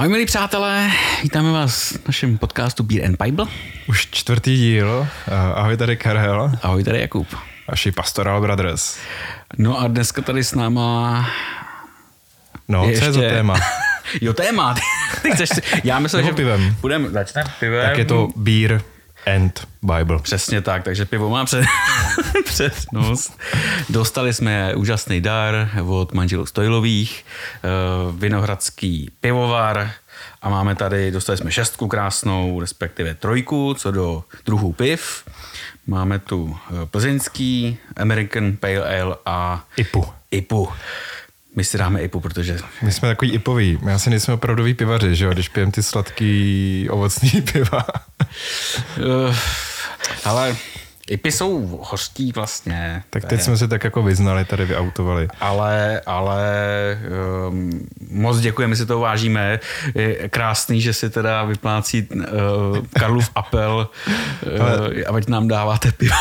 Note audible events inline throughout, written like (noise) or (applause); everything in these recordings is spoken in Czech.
Ahoj milí přátelé, vítáme vás v našem podcastu Beer and Bible. Už čtvrtý díl. Ahoj tady Karel. Ahoj tady Jakub. Vaši Pastoral Brothers. No a dneska tady s náma... No, je co ještě... je to téma? (laughs) jo, téma. (laughs) Ty chceš... Já myslím, že pivem. Budeme začít pivem. Tak je to beer and Bible. Přesně tak, takže pivo má před, (laughs) přednost. Dostali jsme úžasný dar od manželů Stojlových, eh, Vinohradský pivovar a máme tady, dostali jsme šestku krásnou, respektive trojku, co do druhů piv. Máme tu eh, plzeňský, American Pale Ale a IPU. IPU. My si dáme IPU, protože... My jsme takový IPový. My asi nejsme opravdoví pivaři, že jo, když pijeme ty sladký ovocný (laughs) piva. uh, ale IPy jsou hořký vlastně. Tak teď je... jsme se tak jako vyznali, tady vyautovali. Ale, ale um, moc děkujeme, si to vážíme. Je krásný, že si teda vyplácí uh, Karlův apel, uh, ale... ať nám dáváte piva.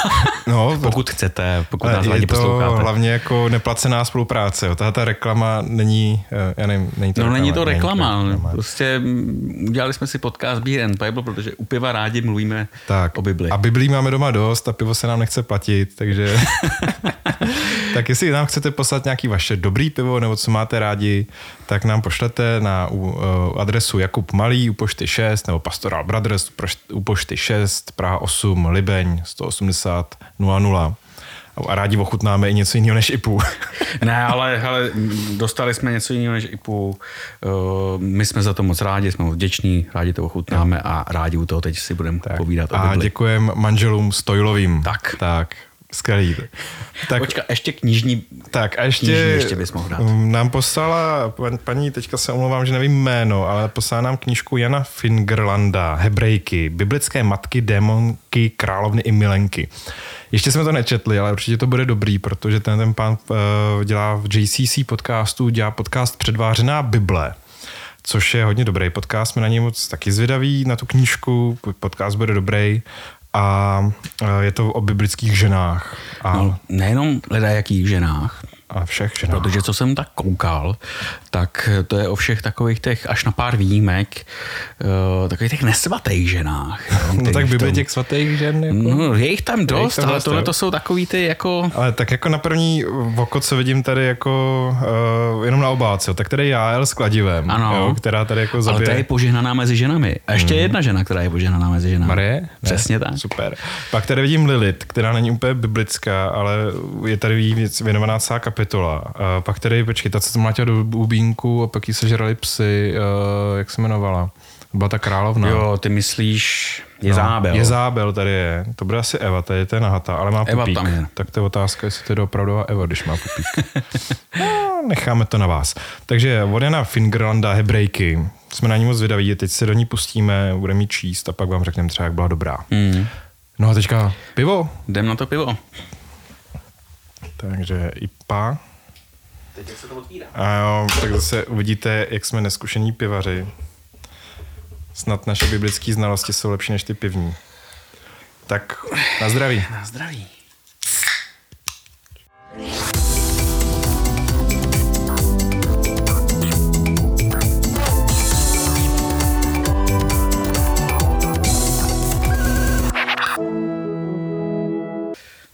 No, (laughs) pokud chcete, pokud nás je to posloucháte. hlavně jako neplacená spolupráce. Jo. Tahle ta reklama není, uh, já nevím, není to No reklama, není to reklama. Není to reklama. Prostě mm, udělali jsme si podcast Beer and Bible, protože u piva rádi mluvíme tak. o Bibli. A Biblí máme doma dost a pivo se nám nechce platit, takže (laughs) tak jestli nám chcete poslat nějaký vaše dobrý pivo nebo co máte rádi, tak nám pošlete na uh, adresu Jakub Malý u pošty 6 nebo Pastoral Brothers u pošty 6 Praha 8 Libeň 180 00 a rádi ochutnáme i něco jiného než IPU. (laughs) ne, ale, ale dostali jsme něco jiného než IPU. Uh, my jsme za to moc rádi, jsme moc vděční, rádi to ochutnáme a rádi u toho teď si budeme povídat o A děkujem manželům Stojlovým. Tak. Tak. Skvělý. Tak, Počka, ještě knižní. Tak a ještě, knižní ještě bys mohl dát. nám poslala, paní, teďka se omlouvám, že nevím jméno, ale poslala nám knížku Jana Fingerlanda, Hebrejky, biblické matky, démonky, královny i milenky. Ještě jsme to nečetli, ale určitě to bude dobrý, protože ten, ten pán uh, dělá v JCC podcastu, dělá podcast Předvářená Bible což je hodně dobrý podcast, jsme na něj moc taky zvědaví, na tu knížku, podcast bude dobrý a je to o biblických ženách. A... No, nejenom jakých ženách, a všech ženách. Protože co jsem tak koukal, tak to je o všech takových těch, až na pár výjimek, uh, takových těch nesvatých ženách. Jo, (laughs) no tak by těch svatých žen? Jako... No, je jich tam dost, jich tam ale tohle to jsou takový ty jako... Ale tak jako na první oko, co vidím tady jako uh, jenom na obálce, tak tady je Jael s kladivem, ano. Jo, která tady jako zabije... Ale to je požehnaná mezi ženami. A ještě hmm. jedna žena, která je požehnaná mezi ženami. Marie? Ne? Přesně tak. Super. Pak tady vidím Lilith, která není úplně biblická, ale je tady věnovaná celá kapitola. A pak tady, počkej, ta, co to mlátěla do bubínku a pak jí sežrali psy, uh, jak se jmenovala? Byla ta královna. Jo, ty myslíš Jezábel. No, Jezábel tady je. To bude asi Eva, tady je to nahata, ale má Eva pupík. Tam je. Tak to je otázka, jestli to je opravdu Eva, když má pupík. (laughs) no, necháme to na vás. Takže Vodena Fingerlanda Hebrejky. Jsme na ní moc vydaví, teď se do ní pustíme, budeme ji číst a pak vám řekneme třeba, jak byla dobrá. Mm. No a teďka pivo. Jdem na to pivo. Takže IPA. Teď jak se to otvírá. A jo, tak zase uvidíte, jak jsme neskušení pivaři. Snad naše biblické znalosti jsou lepší než ty pivní. Tak na zdraví. Na zdraví.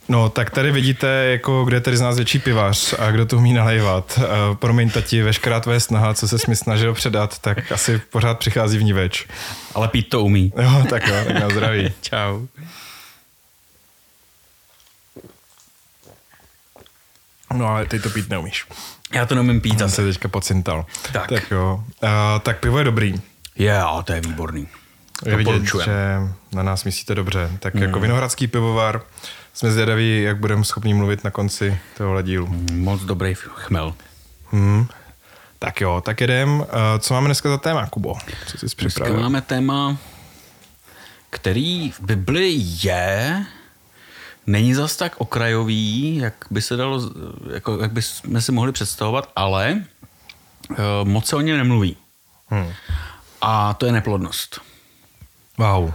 No, tak tady vidíte, jako, kde je tady z nás větší pivař a kdo to umí nalejvat. Uh, promiň, tati, veškerá tvoje snaha, co se mi snažil předat, tak asi pořád přichází v ní več. Ale pít to umí. Jo, tak jo, tak na zdraví. (laughs) Čau. No ale ty to pít neumíš. Já to neumím pít. Já se teďka pocintal. Tak. Tak jo. Uh, tak pivo je dobrý. Je, yeah, to je výborný. Je vidět, že na nás myslíte dobře. Tak mm. jako Vinohradský pivovar, jsme zvědaví, jak budeme schopni mluvit na konci tohohle dílu. Moc dobrý chmel. Hmm. Tak jo, tak jedem. Eh, co máme dneska za téma, Kubo? Co jsi připravil? Dneska máme téma, který v Bibli je, není zas tak okrajový, jak by se dalo, jako, jak by jsme si mohli představovat, ale uh, moc se o něm nemluví. Hmm. A to je neplodnost. Wow. Uh,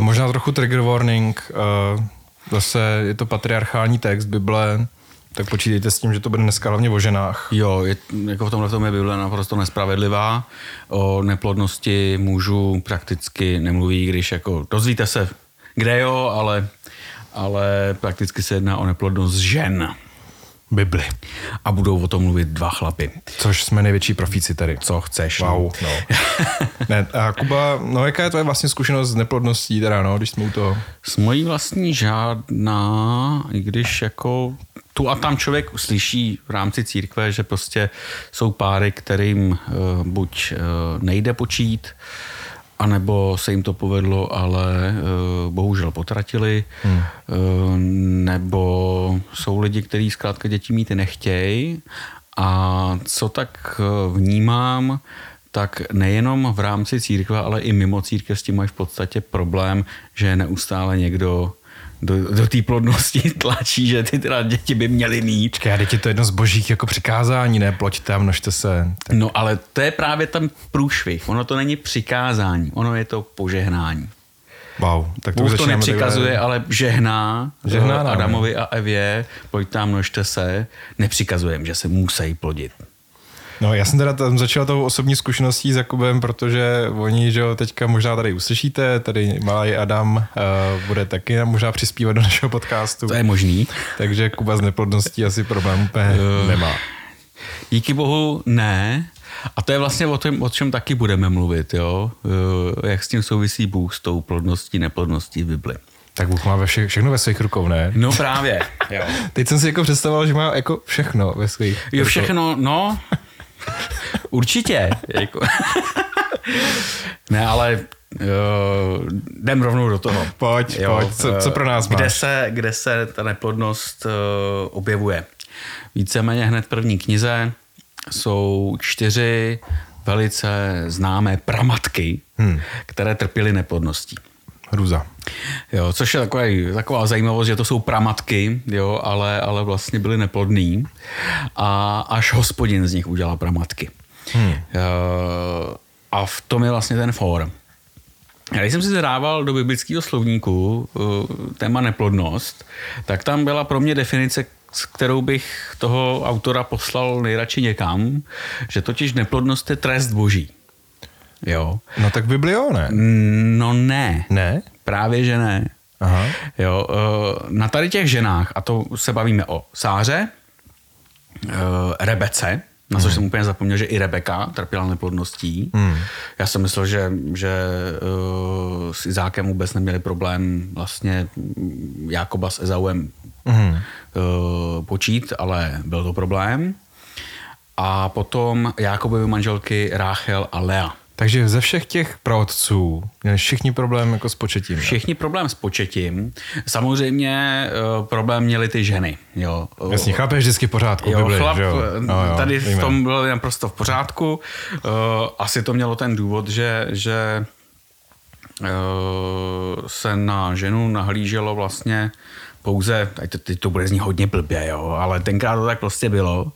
možná trochu trigger warning. Uh, Zase je to patriarchální text Bible, Tak počítejte s tím, že to bude dneska hlavně o ženách. Jo, je, jako v tomhle tom je Bible naprosto nespravedlivá. O neplodnosti mužů prakticky nemluví, když jako dozvíte se, kde jo, ale, ale prakticky se jedná o neplodnost žen. Bibli. A budou o tom mluvit dva chlapy. Což jsme největší profíci tady. Co chceš. Wow, no. (laughs) ne, a Kuba, no jaká je tvoje vlastně zkušenost s neplodností, teda no, když jsme u toho? S mojí vlastní žádná, i když jako tu a tam člověk slyší v rámci církve, že prostě jsou páry, kterým uh, buď uh, nejde počít, anebo se jim to povedlo, ale uh, bohužel potratili, hmm. uh, nebo jsou lidi, kteří zkrátka děti mít nechtějí a co tak vnímám, tak nejenom v rámci církve, ale i mimo církev s tím mají v podstatě problém, že je neustále někdo do, do té plodnosti (laughs) tlačí, že ty teda děti by měly mít. Čekaj, a děti to je jedno z božích jako přikázání, ne? Ploďte a množte se. Tak. No ale to je právě ten průšvih. Ono to není přikázání, ono je to požehnání. Wow, tak to Bůh to nepřikazuje, takhle... ale žehná, žehná eh, Adamovi a Evě, pojďte a množte se, nepřikazujeme, že se musí plodit. No já jsem teda tam začal tou osobní zkušeností s Jakubem, protože oni, že jo, teďka možná tady uslyšíte, tady malý Adam uh, bude taky možná přispívat do našeho podcastu. To je možný. Takže Kuba z neplodností asi problém úplně uh, nemá. Díky bohu ne, a to je vlastně o tom, o čem taky budeme mluvit, jo? Uh, jak s tím souvisí Bůh s tou plodností, neplodností v Bibli. Tak Bůh má ve vše, všechno ve svých rukou, ne? No právě, jo. (laughs) Teď jsem si jako představoval, že má jako všechno ve svých Jo, všechno, no, (laughs) Určitě. Jako. ne, ale uh, jdem rovnou do toho. Pojď, jo, pojď. Co, co pro nás kde máš? Se, kde se ta neplodnost uh, objevuje? Víceméně hned první knize jsou čtyři velice známé pramatky, hmm. které trpěly neplodností. Hruza. Jo, což je takový, taková zajímavost, že to jsou pramatky, jo, ale, ale vlastně byly neplodný a až hospodin z nich udělal pramatky. Hmm. A v tom je vlastně ten for. Když jsem si zadával do biblického slovníku eh, téma neplodnost, tak tam byla pro mě definice, s kterou bych toho autora poslal nejradši někam, že totiž neplodnost je trest boží. Jo. No tak Biblio, ne? No ne. Ne? Právě, že ne. Aha. Jo, eh, na tady těch ženách, a to se bavíme o Sáře, eh, Rebece, na což hmm. jsem úplně zapomněl, že i Rebeka trpěla neplodností. Hmm. Já jsem myslel, že, že uh, s Izákem vůbec neměli problém vlastně Jakoba s Ezauem hmm. uh, počít, ale byl to problém. A potom Jakobovi manželky Ráchel a Lea. Takže ze všech těch praotců měli všichni problém jako s početím. Všichni problém s početím. Samozřejmě uh, problém měly ty ženy. Jo. Jasně, chápeš vždycky v pořádku. Jo, Bibli, chlap, jo? No, jo, tady víme. v tom bylo naprosto v pořádku. Uh, asi to mělo ten důvod, že, že uh, se na ženu nahlíželo vlastně pouze, teď to, to bude znít hodně blbě, jo, ale tenkrát to tak prostě bylo, uh,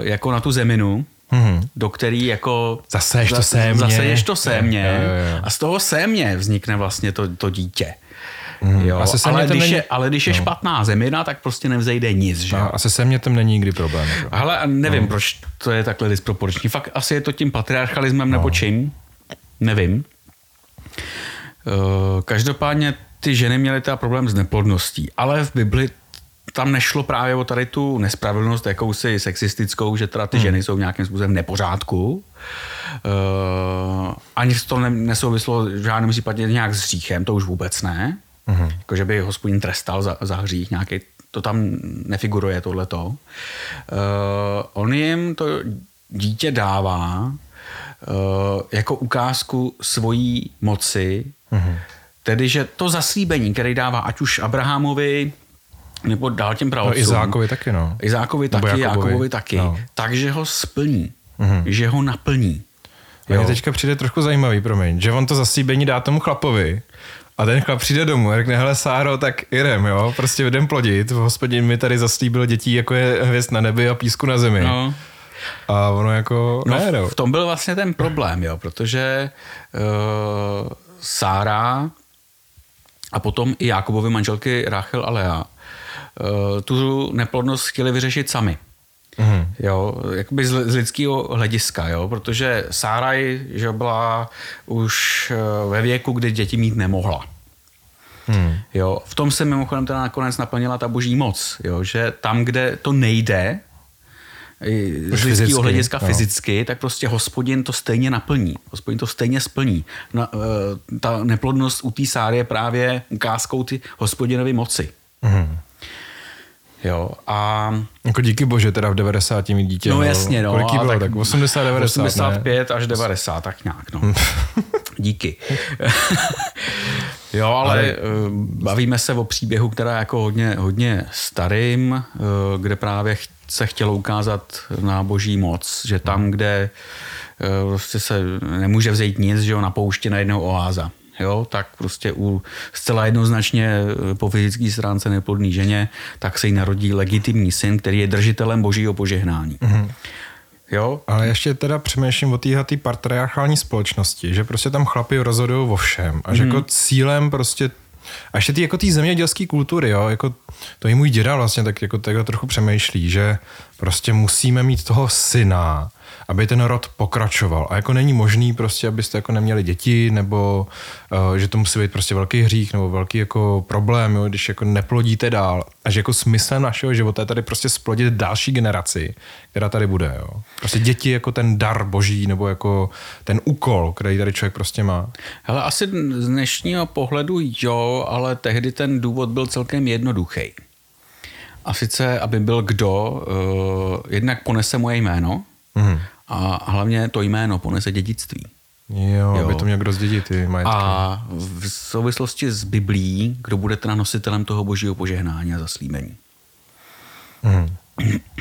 jako na tu zeminu, mm-hmm. do který jako... Zaseješ to sémě. Zaseješ to sémě jo, jo, jo. a z toho sémě vznikne vlastně to, to dítě. Mm, jo, se ale, když není... je, ale když je no. špatná zemina, tak prostě nevzejde nic. Že? A, se mě tam není nikdy problém. Že? Ale nevím, no. proč to je takhle disproporční. Fakt asi je to tím patriarchalismem no. nebo čím. Nevím. Uh, každopádně ty ženy měly teda problém s neplodností, ale v Bibli tam nešlo právě o tady tu nespravedlnost jakousi sexistickou, že teda ty hmm. ženy jsou v nějakým způsobem nepořádku. Uh, ani to ne, nesouvislo v žádném případě nějak s hříchem, to už vůbec ne. Hmm. Jako, že by hospodin trestal za, za hřích nějaký, to tam nefiguruje tohleto. Uh, on jim to dítě dává uh, jako ukázku svojí moci, hmm. tedy, že to zaslíbení, který dává ať už Abrahamovi, nebo dál těm pravcům. No, Izákovi taky, no. Izákovi taky, Jakobovi, Jakobovi taky. No. Takže ho splní, mm-hmm. že ho naplní. Mně teďka přijde trošku zajímavý, promiň, že on to zaslíbení dá tomu chlapovi, a ten chlap přijde domů a řekne, hele Sáro, tak jdem, jo, prostě jdem plodit. Hospodin mi tady zaslíbil dětí, jako je hvězd na nebi a písku na zemi. No. A ono jako no, ne, no. V tom byl vlastně ten problém, jo, protože uh, Sára a potom i Jakobovi manželky Rachel a Lea tu neplodnost chtěli vyřešit sami. Mhm. Jo, jakoby z, z lidského hlediska, jo, protože Sáraj, že byla už eh, ve věku, kdy děti mít nemohla. Hmm. Jo, v tom se mimochodem teda nakonec naplnila ta boží moc, jo, že tam, kde to nejde, z lidského hlediska jo. fyzicky, tak prostě hospodin to stejně naplní. Hospodin to stejně splní. Na, eh, ta neplodnost u té Sáry je právě ukázkou ty hospodinovy moci. Mhm. Jo, a Jako díky bože, teda v 90 mít dítě. No jasně, no. Kolik bylo? Tak 80, 90, 85 až 90, tak nějak, no. (laughs) Díky. (laughs) jo, ale, ale bavíme se o příběhu, která je jako hodně, hodně starým, eh, kde právě se chtělo ukázat na boží moc, že tam, kde eh, prostě se nemůže vzít nic, že jo, na poušti najednou oáza. Jo, tak prostě u zcela jednoznačně eh, po fyzické stránce neplodný ženě, tak se jí narodí legitimní syn, který je držitelem božího požehnání. Mm-hmm. Jo, Ale ještě teda přemýšlím o téhle patriarchální společnosti, že prostě tam chlapi rozhodují o všem a že Mhm. jako cílem prostě a ještě ty jako té zemědělské kultury, jo, jako to i můj děda vlastně tak jako takhle trochu přemýšlí, že prostě musíme mít toho syna, aby ten rod pokračoval. A jako není možný prostě, abyste jako neměli děti, nebo uh, že to musí být prostě velký hřích, nebo velký jako problém, jo, když jako neplodíte dál. A že jako smyslem našeho života je tady prostě splodit další generaci, která tady bude. Jo. Prostě děti jako ten dar boží, nebo jako ten úkol, který tady člověk prostě má. Hele, asi z dnešního pohledu jo, ale tehdy ten důvod byl celkem jednoduchý. A sice, aby byl kdo, uh, jednak ponese moje jméno Mhm. A hlavně to jméno ponese dědictví. Jo, Jo. aby to měl kdo zdědit ty majetky. A v souvislosti s Biblí, kdo bude teda nositelem toho božího požehnání a zaslíbení. Mhm.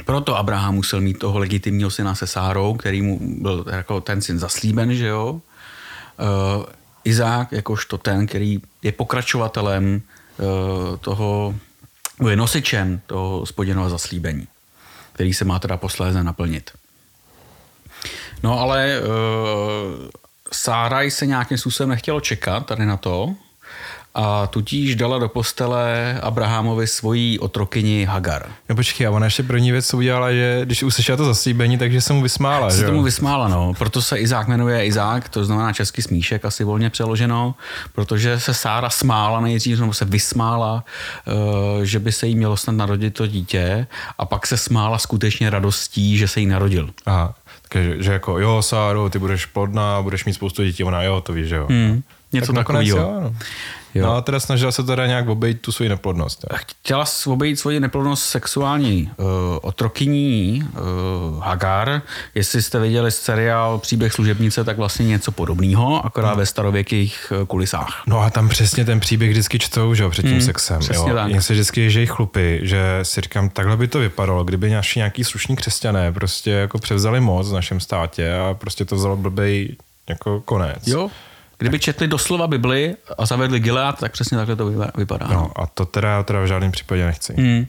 Proto Abraham musel mít toho legitimního syna se Sárou, který mu byl jako ten syn zaslíben, že jo. Uh, Izák jakožto ten, který je pokračovatelem uh, toho, je nosičem toho hospodinova zaslíbení, který se má teda posléze naplnit. No ale uh, Sáraj se nějakým způsobem nechtělo čekat tady na to a tudíž dala do postele Abrahamovi svoji otrokyni Hagar. No počkej, a ona ještě první věc, co udělala, že když uslyšela to zaslíbení, takže se mu vysmála, že se jo? tomu vysmála, no. Proto se Izák jmenuje Izák, to znamená český smíšek, asi volně přeloženo, protože se Sára smála nejdřív, nebo se vysmála, eh, že by se jí mělo snad narodit to dítě a pak se smála skutečně radostí, že se jí narodil. Aha, takže že jako jo, Sáro, ty budeš plodná, budeš mít spoustu dětí, ona jo, to víš, že jo. Hmm, něco tak takového. jo, no. Jo. No a teda snažila se teda nějak obejít tu svoji neplodnost. Jo. Chtěla obejít svoji neplodnost sexuální uh, otrokyní uh, Hagar. Jestli jste viděli seriál Příběh služebnice, tak vlastně něco podobného, akorát ve starověkých eh, kulisách. No a tam přesně ten příběh vždycky čtou, že jo, před tím Hmm, sexem. přesně jo. tak. Jen se vždycky ježejí chlupy, že si říkám, takhle by to vypadalo, kdyby naši nějaký slušní křesťané prostě jako převzali moc v našem státě a prostě to vzalo blbej jako konec. Jo, kdyby četli doslova Bibli a zavedli Gilead, tak přesně takhle to vypa- vypadá. No a to teda, teda v žádném případě nechci. Hmm.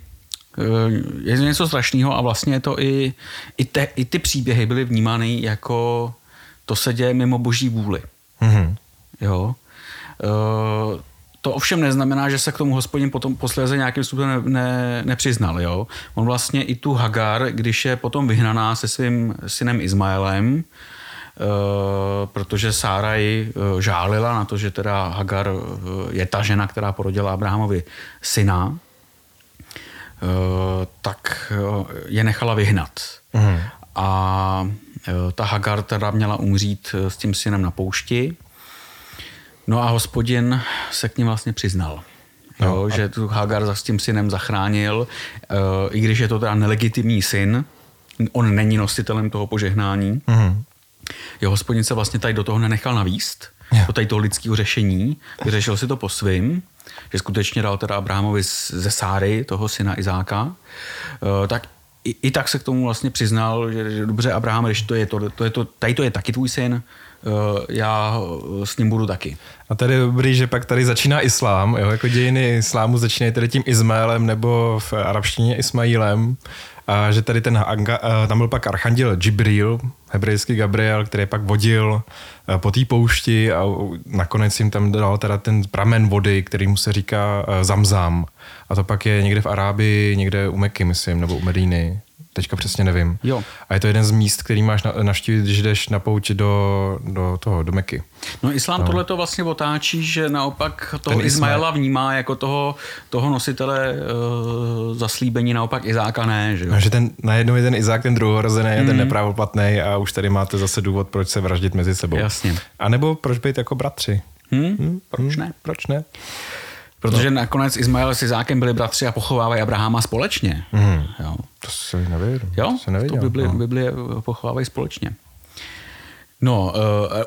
Eh, Je to něco strašného a vlastně je to i, i, te, i ty příběhy byly vnímány jako to se děje mimo boží vůli. Mhm. Jo. Eh, To ovšem neznamená, že se k tomu hospodin potom posléze nějakým způsobem ne, ne, nepřiznal. Jo? On vlastně i tu Hagar, když je potom vyhnaná se svým synem Izmaelem, protože Sáraj eh, žálila na to, že teda Hagar eh, je ta žena, která porodila Abrahamovi syna, eh, tak eh, je nechala vyhnat. Mhm. A eh, ta Hagar teda měla umřít eh, s tím synem na poušti. No a hospodin se k ním vlastně přiznal. Jo, No a- že tu Hagar za- s tím synem zachránil, eh, i když je to teda nelegitimní syn, on není nositelem toho požehnání. Mhm. Jo, hospodin se vlastně tady do toho nenechal navíst, do tady toho lidského řešení, vyřešil si to po svým, že skutečně dal teda Abrahamovi ze Sáry, toho syna Izáka, Eh, tak i, i tak se k tomu vlastně přiznal, že, že dobře Abraham, když to je to, to je to, tady to je taky tvůj syn, já eh, s ním budu taky. A tady je dobrý, že pak tady začíná islám, jo, jako dějiny islámu začínají tady tím Izmaelem nebo v arabštině Ismailem a že tady ten, eh, tam byl pak archanděl Jibril, hebrejský Gabriel, který pak vodil eh, po té poušti a nakonec jim tam dal teda ten pramen vody, který mu se říká eh, Zamzam. A to pak je někde v Arábii, někde u Meky, myslím, nebo u Medíny. Teďka přesně nevím. Jo. A je to jeden z míst, který máš na, naštívit, když jdeš na pouť do, do toho, do Meky. No islám no. tohle to vlastně otáčí, že naopak toho Ten Ismaela vnímá jako toho, toho nositele uh, zaslíbení, naopak Izáka ne. Že, jo? No, že ten, najednou je ten Izák ten druhorozený, je ten nepravoplatný a už tady máte zase důvod, proč se vraždit mezi sebou. Jasně. A nebo proč být jako bratři? Hm? Hm? Proč ne? Proč ne? Protože no. nakonec Ismael s Izákem byli bratři a pochovávají Abrahama společně. Mm. Jo. To se nevěděl. Jo, to se nevěděl. to Bibli, no. Bibli pochovávají společně. No, uh,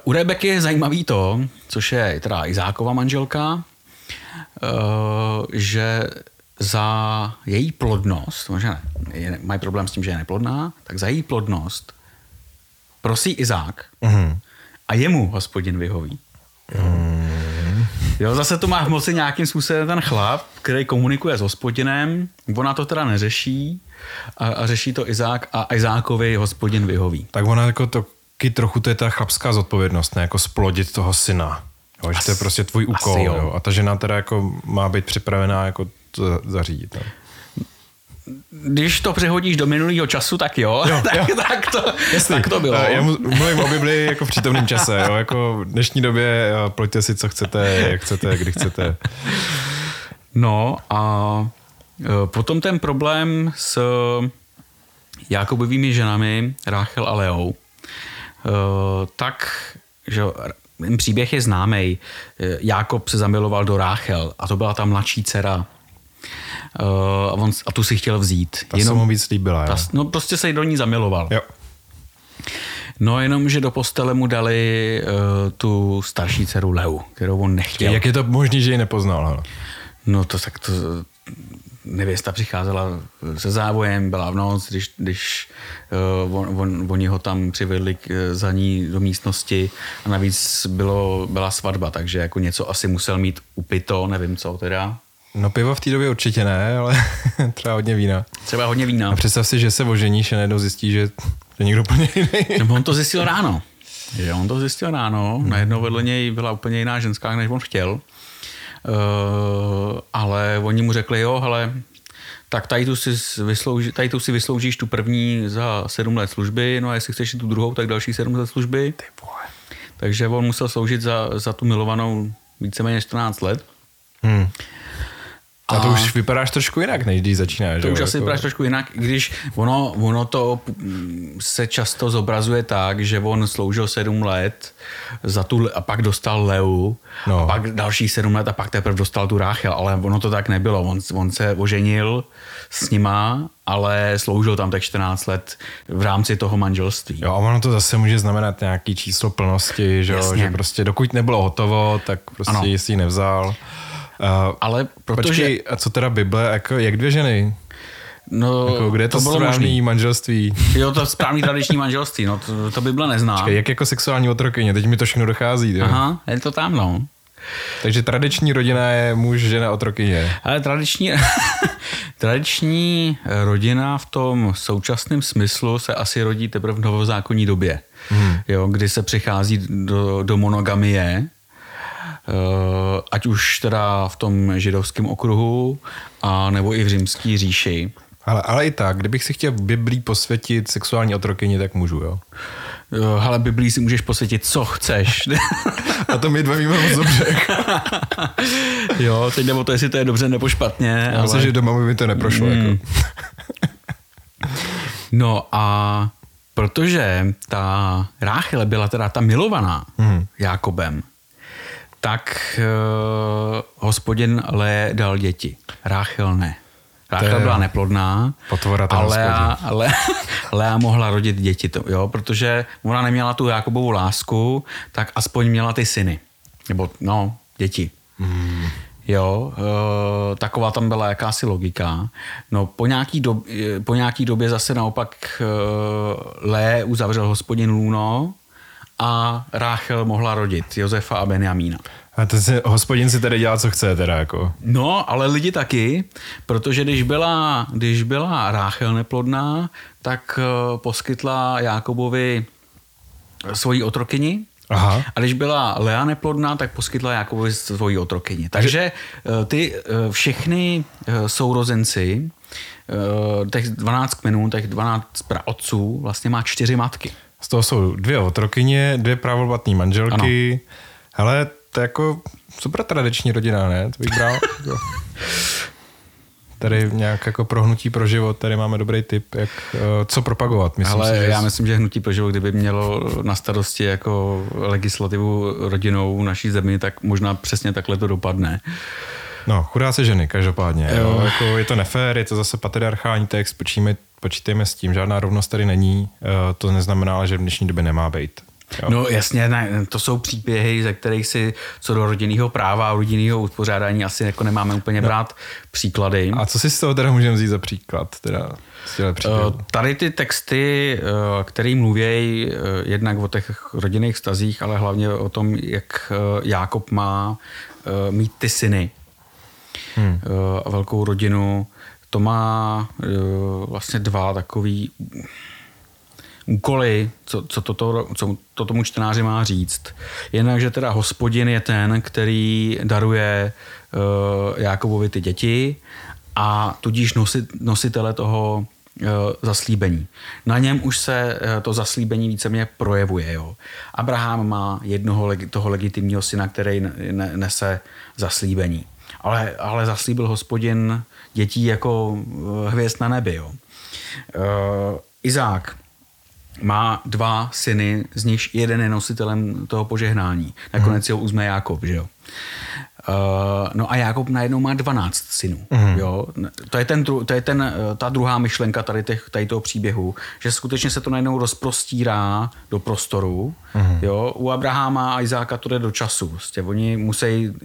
u Rebeky je zajímavý to, což je teda Izákova manželka, uh, že za její plodnost, možná je, mají problém s tím, že je neplodná, tak za její plodnost prosí Izák Mhm. a jemu hospodin vyhoví. Mm. Jo, zase to má v moci nějakým způsobem ten chlap, který komunikuje s hospodinem, ona to teda neřeší a, a řeší to Izák a Izákovi hospodin vyhoví. Tak ona jako to, taky trochu to je ta chlapská zodpovědnost, ne? Jako splodit toho syna. Jo, že to je prostě tvůj úkol. asi jo. Jo. A ta žena teda jako má být připravená jako to za- zařídit. No. Když to přehodíš do minulého času, tak jo, Jo, (laughs) tak, jo. tak, to, tak to bylo. Eh, Já mluvím o Bibli jako v přítomném čase. Jo? Jako v dnešní době eh, ploďte si, co chcete, jak chcete, kdy chcete. No a e, potom ten problém s Jakobovými ženami Ráchel a Leou, tak, že ten příběh je známý. Jákob se zamiloval do Ráchel a to byla ta mladší dcera. E, A, on, a tu si chtěl vzít. Ta se mu víc líbila. ta, Jo. no prostě se do ní zamiloval. jo. No jenom, že do postele mu dali uh, tu starší dceru Leu, kterou on nechtěl. Jak je to možné, že ji nepoznal? Hele? No to tak to nevěsta přicházela se závojem, byla v noc, když, když uh, on, on, oni ho tam přivedli k, za ní do místnosti a navíc bylo, byla svatba, takže jako něco asi musel mít upito, nevím co teda. No pivo v té době určitě ne, ale (laughs) třeba hodně vína. Třeba hodně vína. A představ si, že se oženíš a najednou zjistí, že je někdo úplně jiný. (laughs) No, on to zjistil ráno. Že on to zjistil ráno, najednou vedle něj byla úplně jiná ženská, než on chtěl. Uh, ale oni mu řekli, jo, hele, tak tady tu, si vyslouži, tady tu si vysloužíš tu první za sedm let služby, no a jestli chceš tu druhou, tak další sedm let služby. Takže on musel sloužit za, za tu milovanou víceméně 14 let. Hmm. A to už vypadáš trošku jinak, než když začínáš. To jo, už asi jako- vypadá trošku jinak, i když ono, ono to mm, se často zobrazuje tak, že on sloužil sedm let za tu, a pak dostal Leu No. a pak další sedm let a pak teprve dostal tu Ráchel, ale ono to tak nebylo. On, on se oženil s nima, ale sloužil tam tak 14 let v rámci toho manželství. Jo, a ono to zase může znamenat nějaký číslo plnosti, že, jo, že prostě dokud nebylo hotovo, tak prostě Ano. jsi ji nevzal. Uh, Ale protože... Počkej, a co teda Bible, jako, jak dvě ženy? no, Jako, kde je to, bylo správný možný. manželství? Jo, to správný tradiční manželství, no to, to Bible nezná. Počkej, jak jako sexuální otrokyně, teď mi to všechno dochází. Jo? Aha, je to tam, no. Takže tradiční rodina je muž, žena, otrokyně. Ale tradiční, (laughs) tradiční rodina v tom současném smyslu se asi rodí teprve v novozákonní době, hmm. jo, kdy se přichází do, do monogamie, ať už teda v tom židovském okruhu, a nebo i v římské říši. Ale, ale i tak, kdybych si chtěl Biblí posvětit sexuální otrokyni, tak můžu, jo. Eh, Hele, Biblii si můžeš posvětit, co chceš. (laughs) A to my dva víme moc dobře. (laughs) jo, teď nebo to, jestli to je dobře nebo špatně. Já myslím, že doma by mi to neprošlo. Hmm. Jako. (laughs) No a protože ta Ráchele byla teda ta milovaná Mhm. Jakobem, tak uh, hospodin Lé dal děti. Ráchel ne. Ráchel byla neplodná, potvora ale Lea, ale (laughs) Lea mohla rodit děti, to, jo, protože ona neměla tu Jakobovu lásku, tak aspoň měla ty syny. Nebo, no, děti. Hmm. Jo, e, taková tam byla jakási logika. No po nějaký, dob, e, po nějaký době zase naopak e, Lé uzavřel hospodin Lůno a Ráchel mohla rodit Josefa a Benjamína. A ten si, hospodin si tady dělá, co chce teda, jako. No, ale lidi taky, protože když byla, když byla Ráchel neplodná, tak e, poskytla Jákobovi svoji otrokyni, Aha. a když byla Lea neplodná, tak poskytla Jakobovi svoji otrokyni. Takže eh, ty eh, všechny eh, sourozenci, eh, těch je kmenů, těch 12 praotců, vlastně má čtyři matky. Z toho jsou dvě otrokyně, dvě právolbatní manželky. Ano. Hele, to je jako super tradiční rodina, ne? To bych bral. (laughs) Tady nějak jako prohnutí pro život, tady máme dobrý tip, jak, eh, co propagovat. Myslím Ale si, že já myslím, že Hnutí pro život, kdyby mělo na starosti jako legislativu rodinou naší zemi, tak možná přesně takhle to dopadne. No, chudá se ženy, každopádně. Jo. Jako je to nefér, je to zase patriarchální text, počítejme, počítejme s tím, žádná rovnost tady není. Eh, To neznamená, že v dnešní době nemá být. Jo. No jasně, ne, to jsou příběhy, ze kterých si co do rodinného práva a rodinného uspořádání asi jako nemáme úplně brát příklady. A co si z toho teda můžeme vzít za příklad? Teda? Eh, Tady ty texty, eh, které mluví jednak o těch rodinných vztazích, ale hlavně o tom, jak Jákob má mít ty syny hmm. a velkou rodinu, to má eh, vlastně dva takový úkoly, co, co, toto, co to tomu čtenáři má říct. Jednak, že teda hospodin je ten, který daruje uh, Jákobovi ty děti a tudíž nosit, nositele toho zaslíbení. Na něm už se to zaslíbení víceméně projevuje. Jo. Abraham má jednoho toho legitimního syna, který ne- nese zaslíbení. Ale, ale zaslíbil hospodin dětí jako uh, hvězd na nebi. Jo. Uh, Izák má dva syny, z nichž jeden je nositelem toho požehnání. Nakonec ho uzme Jákob, že jo. Uh, no a Jákob najednou má 12 synů. Mm. Jo? To je, ten, to je ten, eh, ta druhá myšlenka tady, těch, tady toho příběhu, že skutečně se to najednou rozprostírá do prostoru. Mm. Jo? U Abraháma a Izáka to jde do času. Prostě oni musí uh,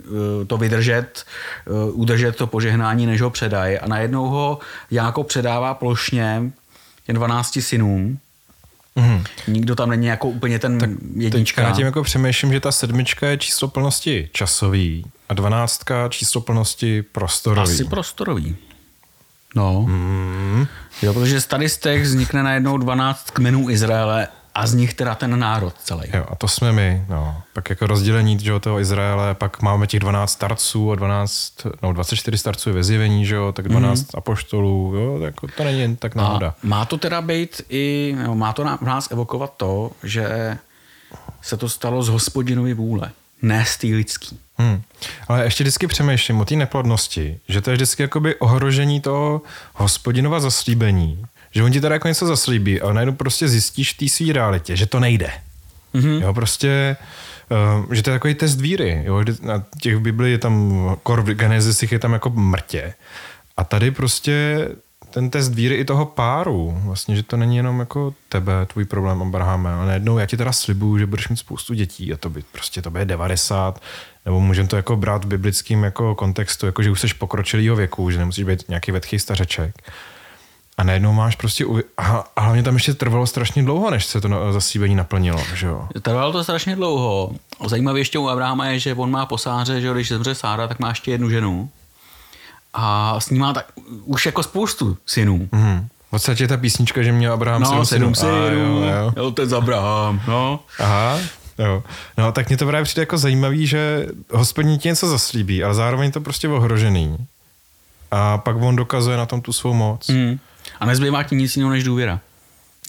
to vydržet, uh, udržet to požehnání, než ho předají. A najednou ho Jákob předává plošně těm 12 synům. Mm. Nikdo tam není jako úplně ten tak jednička. Na tím jako přemýšlím, že ta sedmička je číslo plnosti časový a dvanáctka číslo plnosti prostorový. Asi prostorový. No. Mm. Jo, protože z tady z těch vznikne najednou 12 kmenů Izraele a z nich teda ten národ celý. Jo, a to jsme my. No. Pak jako rozdělení že jo, toho Izraele, pak máme těch 12 starců a 12, no 24 starců je ve zjevení, že jo, tak 12 mm. apoštolů, jo, tak jako to není jen tak náhoda. A má to teda být i, nebo má to v nás evokovat to, že se to stalo z hospodinovy vůle, ne z té lidský. Hmm. Ale ještě vždycky přemýšlím o té neplodnosti, že to je vždycky jakoby ohrožení toho hospodinova zaslíbení, že on ti teda jako něco zaslíbí, ale najednou prostě zjistíš v té své realitě, že to nejde. Mm-hmm. Jo, prostě, uh, že to je takový test víry. Jo, na těch v Biblii je tam, kor v Genesisích je tam jako mrtě. A tady prostě ten test víry i toho páru, vlastně, že to není jenom jako tebe, tvůj problém, Abrahame, ale najednou já ti teda slibuju, že budeš mít spoustu dětí a to by prostě to bude 90, nebo můžeme to jako brát v biblickém jako kontextu, jako že už jsi pokročilýho věku, že nemusíš být nějaký vetchý stařeček. A najednou máš prostě, a, a hlavně tam ještě trvalo strašně dlouho, než se to zasíbení naplnilo, že jo? Trvalo to strašně dlouho. Zajímavé ještě u Abrahama je, že on má posáře, že když zemře Sára, tak má ještě jednu ženu. A s ní má tak, už jako spoustu synů. Mm. V podstatě ta písnička, že měl Abraham no, sedm synů. Jo, jo. jo, to je Abraham, no. Aha, Jo. No tak mě to právě přijde jako zajímavý, že hospodin ti něco zaslíbí, ale zároveň to prostě ohrožený. A pak on dokazuje na tom tu svou moc. Mm. A nezbývá ti nic jiného než důvěra.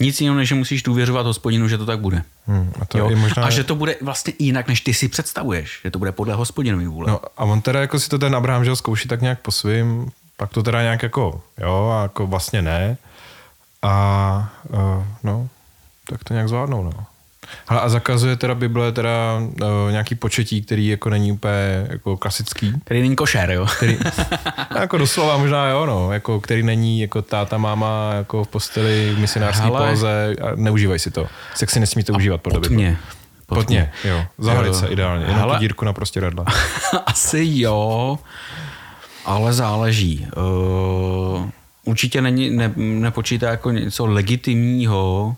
Nic jiného, než že musíš důvěřovat hospodinu, že to tak bude. Hmm, a, to je možná... a že to bude vlastně jinak, než ty si představuješ. Že to bude podle hospodinový vůle. No, a on teda jako si to ten Abraham žel zkouší tak nějak po svým, pak to teda nějak jako, jo, a jako vlastně ne. A uh, no, tak to nějak zvládnou, no. Hele, a zakazuje teda Bible teda uh, nějaký početí, který jako není úplně jako klasický. Který není košer, jo? Který, (laughs) no, jako doslova možná jo, no, jako který není jako táta, máma jako v posteli v misionářské póze a neužívají si to. Sex si nesmíte a užívat podle Bible. Mě. Potně, jo. Zahalit se ideálně. Jenom Hele, tu dírku na prostě radla. (laughs) Asi jo, ale záleží. Uh, určitě není, ne, nepočítá jako něco legitimního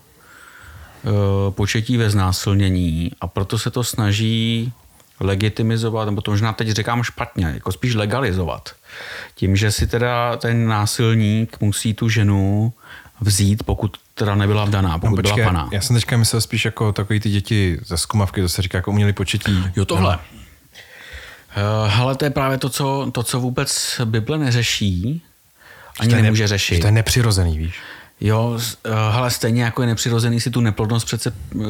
početí ve znásilnění a proto se to snaží legitimizovat, nebo to možná teď říkám špatně, jako spíš legalizovat. Tím, že si teda ten násilník musí tu ženu vzít, pokud teda nebyla vdaná, pokud No, počkej, byla paná. já jsem teďka myslel spíš jako takový ty děti ze zkumavky, to se říká jako umělý početí. Jo, tohle. Uh, hele, to je právě to co, to, co vůbec Bible neřeší, ani ne- nemůže že řešit. To je nepřirozený, víš? Jo, uh, hele, stejně jako je nepřirozený si tu neplodnost přece uh,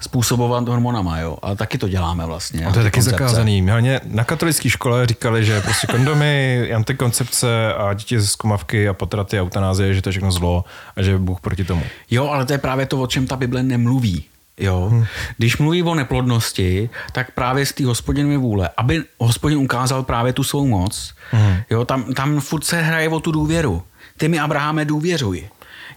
způsobovat hormonama, jo. Ale taky to děláme vlastně. A to je taky koncepce. zakázaný. Hlavně na katolické škole říkali, že prostě kondomy, (laughs) antikoncepce a děti ze zkumavky a potraty a eutanázie, že to je všechno zlo a že je Bůh proti tomu. Jo, ale to je právě to, o čem ta Bible nemluví. Jo? Hmm. Když mluví o neplodnosti, tak právě z té hospodinovy vůle, aby hospodin ukázal právě tu svou moc, hmm. jo, tam, tam furt se hraje o tu důvěru. Ty mi, Abraháme, důvěřuj.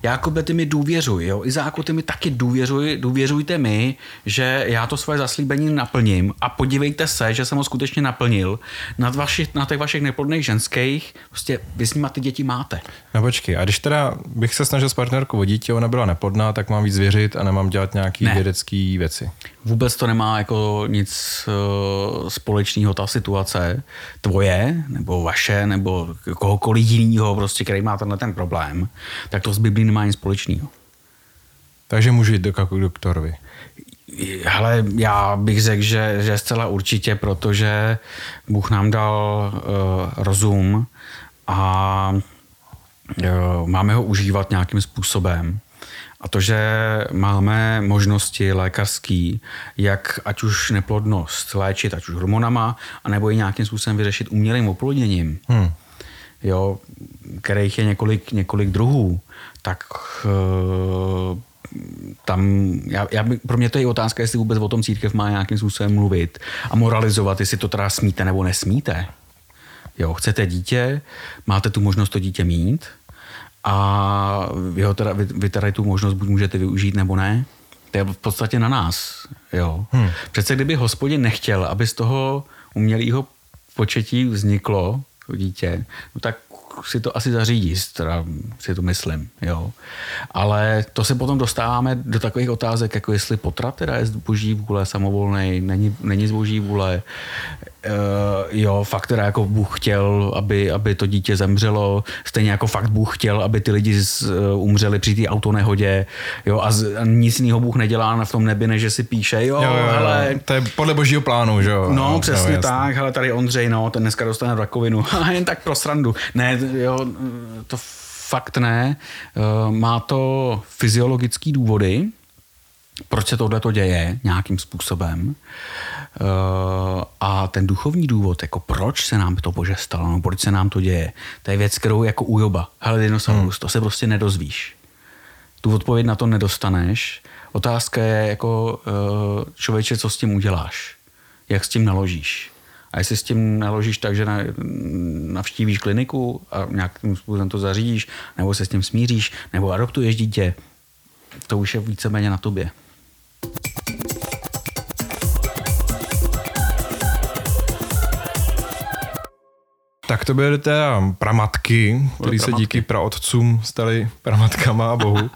Jákobe, ty mi důvěřuj, jo. Izáku, ty mi taky důvěřuj, důvěřujte mi, že já to svoje zaslíbení naplním a podívejte se, že jsem ho skutečně naplnil. Na, vaši, na těch vašich neplodných ženských, prostě vy s nima ty děti máte. No počkej, a když teda bych se snažil s partnerkou o dítě, ona byla neplodná, tak mám víc věřit a nemám dělat nějaký Ne. vědecký věci. Vůbec to nemá jako nic uh, společného ta situace tvoje, nebo vaše, nebo kohokoliv jiného, prostě, který má tenhle ten problém, tak to s Biblí nemá nic společného. Takže můžu jít do k doktorovi. Hele, já bych řekl, že, že zcela určitě, protože Bůh nám dal uh, rozum a uh, máme ho užívat nějakým způsobem. A to, že máme možnosti lékařský, jak ať už neplodnost léčit, ať už hormonama, anebo i nějakým způsobem vyřešit umělým oplodněním, Hmm. jo, kterých je několik, několik druhů, tak uh, tam, já, já by, pro mě to je otázka, jestli vůbec o tom církev má nějakým způsobem mluvit a moralizovat, jestli to teda smíte nebo nesmíte. Jo, chcete dítě, máte tu možnost to dítě mít a vy, ho teda, vy, vy teda tu možnost buď můžete využít nebo ne. To je v podstatě na nás. Jo. Hmm. Přece kdyby hospodin nechtěl, aby z toho umělého početí vzniklo to dítě, no tak si to asi zařídí, teda si to myslím, jo. Ale to se potom dostáváme do takových otázek, jako jestli potrat teda je z boží vůle samovolnej, není, není z boží vůle, Uh, jo, fakt teda jako Bůh chtěl, aby, aby to dítě zemřelo, stejně jako fakt Bůh chtěl, aby ty lidi z, uh, umřeli při té autonehodě, jo, a, z, a nic jiného Bůh nedělá v tom nebi, než že si píše, jo, Jo, jo, jo. hele, To je podle božího plánu, že jo? No, přesně jasně. tak, hele, tady Ondřej, no, ten dneska dostane rakovinu, (laughs) a jen tak pro srandu. Ne, jo, to fakt ne. Eh, Má to fyziologické důvody, proč se tohle to děje nějakým způsobem. Eh, A ten duchovní důvod, jako proč se nám to bože stalo, no, proč se nám to děje, to je věc, kterou jako ujoba. Hele, dinosaurus, to se prostě nedozvíš. Tu odpověď na to nedostaneš. Otázka je jako eh, člověče, co s tím uděláš? Jak s tím naložíš? A jestli s tím naložíš tak, že na- navštívíš kliniku a nějakým způsobem to zařídíš, nebo se s tím smíříš, nebo adoptuješ dítě, to už je víceméně na tobě. Tak to byly teda pramatky, které se díky praotcům staly pramatkama a bohu.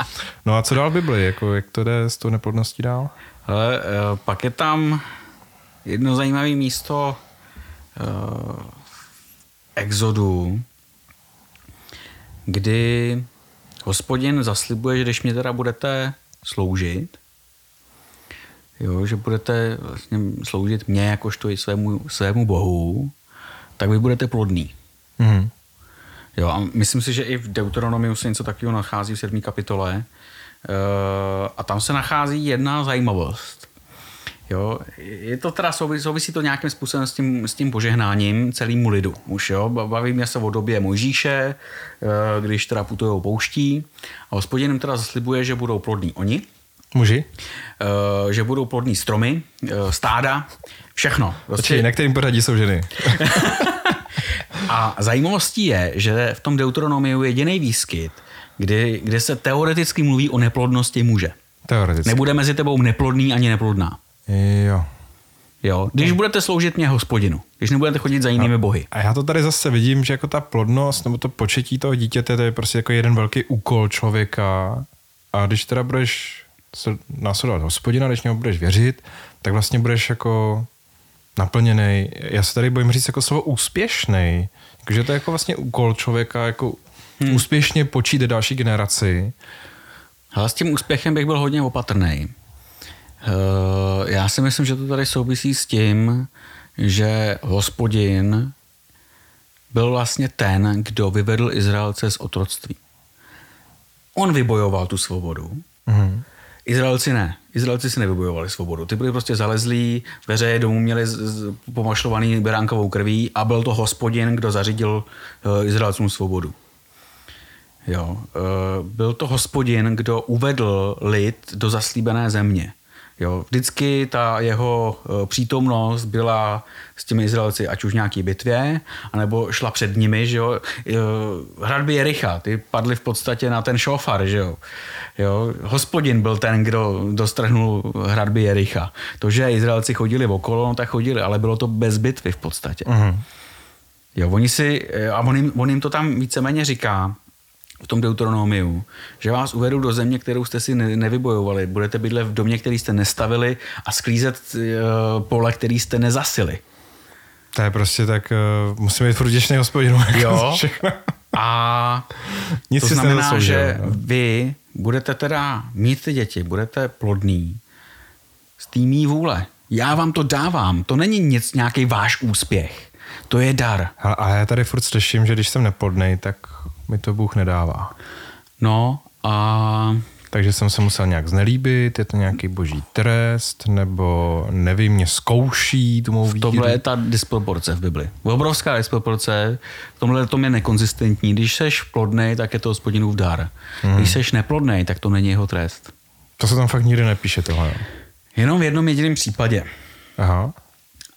No a co dál Bibli? Jako, jak to jde s tou neplodností dál? Ale uh, pak je tam jedno zajímavé místo uh, Exodu, kdy hospodin zaslibuje, že když mě teda budete sloužit, jo, že budete vlastně sloužit mě jakožto i svému, svému bohu, tak vy budete plodný. Mhm. Jo, a myslím si, že i v Deuteronomiu se něco takového nachází v 7. kapitole. Uh, a tam se nachází jedna zajímavost. Jo, je to teda souvisí, souvisí to nějakým způsobem s tím, s tím požehnáním celému lidu. Už jo, bavíme se o době Mojžíše, eh, když teda putujou pouští a hospodin jim teda zaslibuje, že budou plodní oni, Muži? eh, že budou plodní stromy, stáda, všechno. Počkej, na kterým pořadí jsou ženy? (laughs) A zajímavostí je, že v tom Deuteronomiu je jediný výskyt, kdy, kde se teoreticky mluví o neplodnosti muže. Teoreticky. Nebude mezi tebou neplodný ani neplodná. Jo. Jo? Když budete sloužit mě hospodinu, když nebudete chodit za jinými bohy. A já to tady zase vidím, že jako ta plodnost nebo to početí toho dítěte, to je prostě jako jeden velký úkol člověka. A když teda budeš následovat hospodina, když němu budeš věřit, tak vlastně budeš jako naplněný. Já se tady bojím říct jako slovo úspěšný. Že to je jako vlastně úkol člověka jako hmm. úspěšně počít další generaci. Ale s tím úspěchem bych byl hodně opatrný. Uh, já si myslím, že to tady souvisí s tím, že hospodin byl vlastně ten, kdo vyvedl Izraelce z otroctví. On vybojoval tu svobodu. Mm. Izraelci ne. Izraelci si nevybojovali svobodu. Ty byli prostě zalezlí, dveře domů měli pomašlovaný beránkovou krví a byl to hospodin, kdo zařídil uh, Izraelcům svobodu. Jo. Uh, byl to hospodin, kdo uvedl lid do zaslíbené země. Jo, vždycky ta jeho eh, přítomnost byla s těmi Izraelci, ať už nějaký bitvě, anebo šla před nimi, že jo. Eh, hradby Jericha, ty padly v podstatě na ten šofar, že jo. jo. Hospodin byl ten, kdo dostrhnul hradby Jericha. To, že Izraelci chodili okolo, no tak chodili, ale bylo to bez bitvy v podstatě. Uh-huh. Jo, oni si, eh, a on jim, on jim to tam víceméně říká, v tom Deuteronomiu, že vás uvedu do země, kterou jste si nevybojovali. Budete bydlet v domě, který jste nestavili a sklízet uh, pole, který jste nezasili. To je prostě tak, uh, musíme být furt vděčný hospodinu. Jo. A (laughs) Nic to znamená, že no. vy budete teda mít ty děti, budete plodný z týmí vůle. Já vám to dávám. To není nic, nějaký váš úspěch. To je dar. A, a já tady furt slyším, že když jsem neplodný, tak mi to Bůh nedává. No a... Takže jsem se musel nějak znelíbit, je to nějaký boží trest, nebo nevím, mě zkouší tu mou víru. Tohle je ta disproporce v Bibli. Obrovská disproporce. V tomhle tom je nekonzistentní. Když seš plodný, tak je to hospodinův dar. Hmm. Když seš neplodný, tak to není jeho trest. To se tam fakt nikdy nepíše tohle. Jenom v jednom jediném případě. Aha.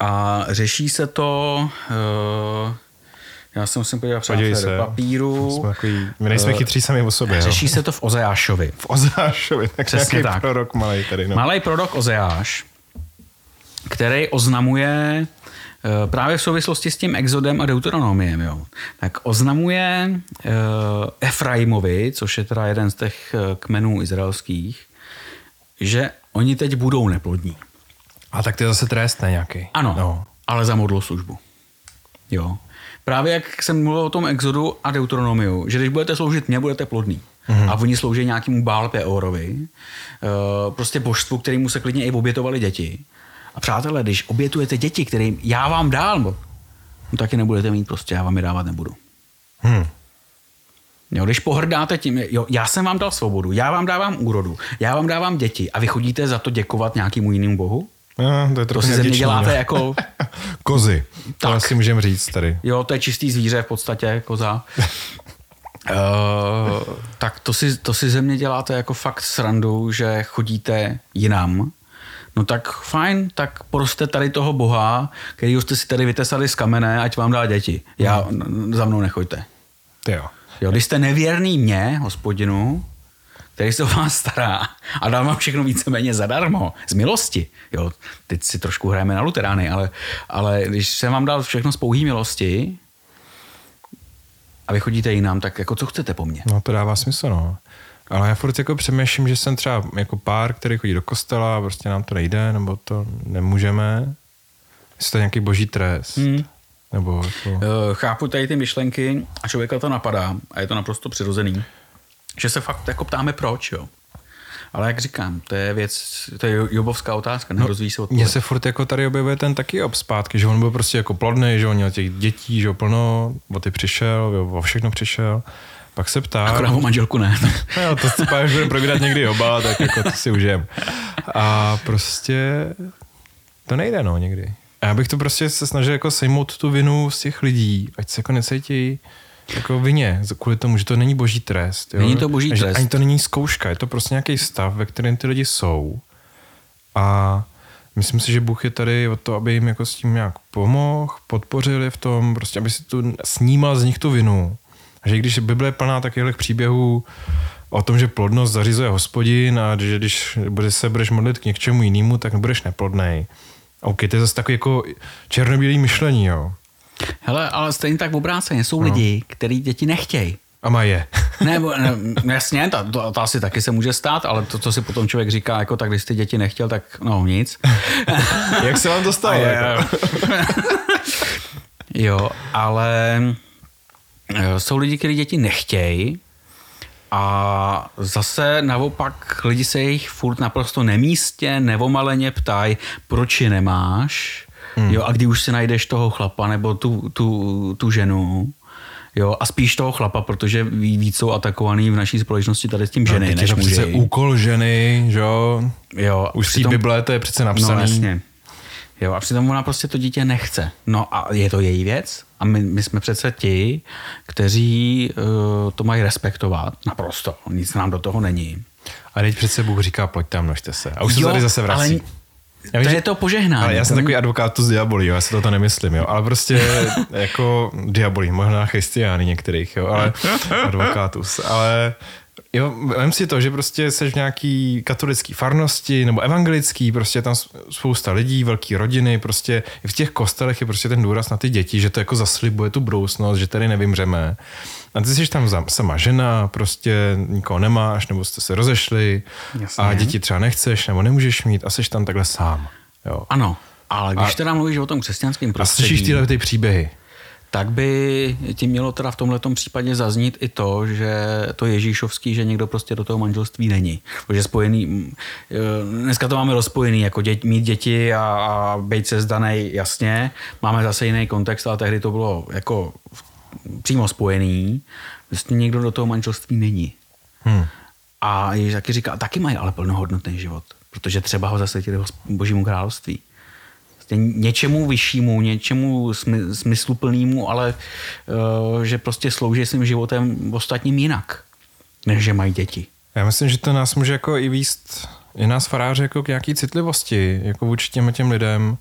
A řeší se to... Uh, já se musím podívat přátelé se. do papíru. Jsme takový, my nejsme uh, chytří sami o sobě. Řeší jo. se to v Ozeášovi. V Ozeášovi, tak Přesně tak. prorok malý tady. No. Malý prorok Ozeáš, který oznamuje uh, právě v souvislosti s tím exodem a deuteronomiem, jo, tak oznamuje uh, Efraimovi, což je teda jeden z těch kmenů izraelských, že oni teď budou neplodní. A tak to je zase trest, ne nějaký. Ano, no. ale za modlou službu. Jo právě jak jsem mluvil o tom exodu a deuteronomiu, že když budete sloužit mě, budete plodný. Mm-hmm. A oni slouží nějakému Bál Peorovi, uh, prostě božstvu, kterému se klidně i obětovali děti. A přátelé, když obětujete děti, kterým já vám dál, no, tak je nebudete mít prostě, já vám je dávat nebudu. Hmm. Jo, když pohrdáte tím, jo, já jsem vám dal svobodu, já vám dávám úrodu, já vám dávám děti a vy chodíte za to děkovat nějakému jinému bohu? No, to, je to si ze mě děláte jako... (laughs) Kozy, to tak. asi můžeme říct tady. Jo, to je čistý zvíře v podstatě, koza. Uh, (laughs) tak to si, to si ze mě děláte jako fakt srandu, že chodíte jinam. No tak fajn, tak prostě tady toho boha, který jste si tady vytesali z kamene, ať vám dá děti. Já, hmm. za mnou nechoďte. Ty jo. jo. Když jste nevěrný mě, hospodinu, který se o vás stará a dá vám všechno víceméně zadarmo, z milosti. Jo, teď si trošku hrajeme na luterány, ale, ale když jsem vám dal všechno z pouhý milosti a vy chodíte jinam, tak jako co chcete po mně? No to dává smysl, no. Ale já furt jako přemýšlím, že jsem třeba jako pár, který chodí do kostela a prostě nám to nejde, nebo to nemůžeme. Jestli to je nějaký boží trest. Hmm. Nebo jako... Chápu tady ty myšlenky a člověka to napadá a je to naprosto přirozený že se fakt jako ptáme proč, jo. Ale jak říkám, to je věc, to je jobovská otázka, nerozvíjí se odpověď. Mně se furt jako tady objevuje ten taky ob zpátky, že on byl prostě jako plodný, že on měl těch dětí, že plno, o ty přišel, jo, o všechno přišel. Pak se ptá... Akorát o manželku ne. (laughs) no, to si pak budeme probírat někdy oba, tak jako to si užijem. A prostě to nejde, no, někdy. A já bych to prostě se snažil jako sejmout tu vinu z těch lidí, ať se jako necítí jako vině, kvůli tomu, že to není boží trest. Jo? Není to boží trest. Ani to není zkouška, je to prostě nějaký stav, ve kterém ty lidi jsou. A myslím si, že Bůh je tady o to, aby jim jako s tím nějak pomohl, podpořili v tom, prostě aby si tu snímal z nich tu vinu. A že když Bible je plná takových příběhů o tom, že plodnost zařizuje hospodin a že když se budeš modlit k něčemu jinému, tak nebudeš neplodnej. OK, to je zase takový jako černobílý myšlení, jo. Hele, ale stejně tak v obráceně jsou no. lidi, kteří děti nechtějí. A má je. (laughs) ne, ne, jasně, to, to, to, asi taky se může stát, ale to, co si potom člověk říká, jako tak, když ty děti nechtěl, tak no nic. (laughs) Jak se vám to stalo? jako? (laughs) jo, ale Eh, jsou lidi, kteří děti nechtějí a zase naopak lidi se jich furt naprosto nemístě, nevomaleně ptají, proč je nemáš, hmm. jo, a kdy už si najdeš toho chlapa nebo tu, tu, tu ženu, Jo, a spíš toho chlapa, protože víc jsou atakovaný v naší společnosti tady s tím ženy, no, než muži. přece úkol ženy, že jo? Jo. Už v té Bible to je přece napsané. No jasně. Jo, a přitom ona prostě to dítě nechce. No a je to její věc a my, my jsme přece ti, kteří uh, to mají respektovat naprosto. Nic nám do toho není. A teď přece Bůh říká, pojďte a množte se. A už jo, se tady zase vrací. Ale já vím, to je to požehnání. Ale já jsem takový advokát z diabolí, jo, já si toto nemyslím, jo, ale prostě (laughs) jako diabolí, možná christiány některých, jo, ale (laughs) advokátus, ale Jo, vem si to, že prostě seš v nějaký katolický farnosti nebo evangelický, prostě tam spousta lidí, velký rodiny, prostě i v těch kostelech je prostě ten důraz na ty děti, že to jako zaslibuje tu budoucnost, že tady nevymřeme. A ty jsi tam sama žena, prostě nikoho nemáš, nebo jste se rozešli Jasně. a děti třeba nechceš nebo nemůžeš mít a jsi tam takhle sám. Jo. Ano, ale když a, teda mluvíš o tom křesťanském prostředí... A slyšíš tyhle ty příběhy tak by ti mělo teda v tomhle případě zaznít i to, že to Ježíšovský, že někdo prostě do toho manželství není. Protože spojený, eh, dneska to máme rozpojený, jako dět, mít děti a, a být se zdanej, jasně, máme zase jiný kontext, ale tehdy to bylo jako přímo spojený, vlastně někdo do toho manželství není. Hmm. A Ježíš taky říká, taky mají ale plnohodnotný život, protože třeba ho zasvětili božímu království něčemu vyššímu, něčemu smysluplnému, ale uh, že prostě slouží svým životem ostatním jinak, než že mají děti. Já myslím, že to nás může jako i výst, i nás faráře jako k nějaký citlivosti, jako vůči těm těm lidem,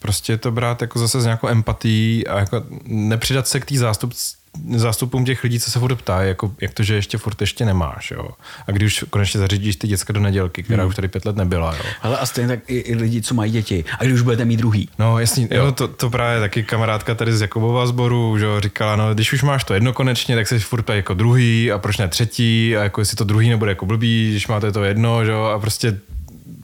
prostě to brát jako zase s nějakou empatí a jako nepřidat se k té zástup, zástupům těch lidí, co se furt ptají, jako, jak to, že ještě furt ještě nemáš, jo. A když už konečně zařídíš ty děcka do nedělky, která hmm. už tady pět let nebyla, jo. Ale a stejně tak i, i lidi, co mají děti. A když už budete mít druhý. No jasně, jo. jo to, to, právě taky kamarádka tady z Jakubova sboru, že jo, říkala, no když už máš to jedno konečně, tak se furt jako druhý a proč ne třetí a jako jestli to druhý nebude jako blbý, když máte to jedno, že jo, a prostě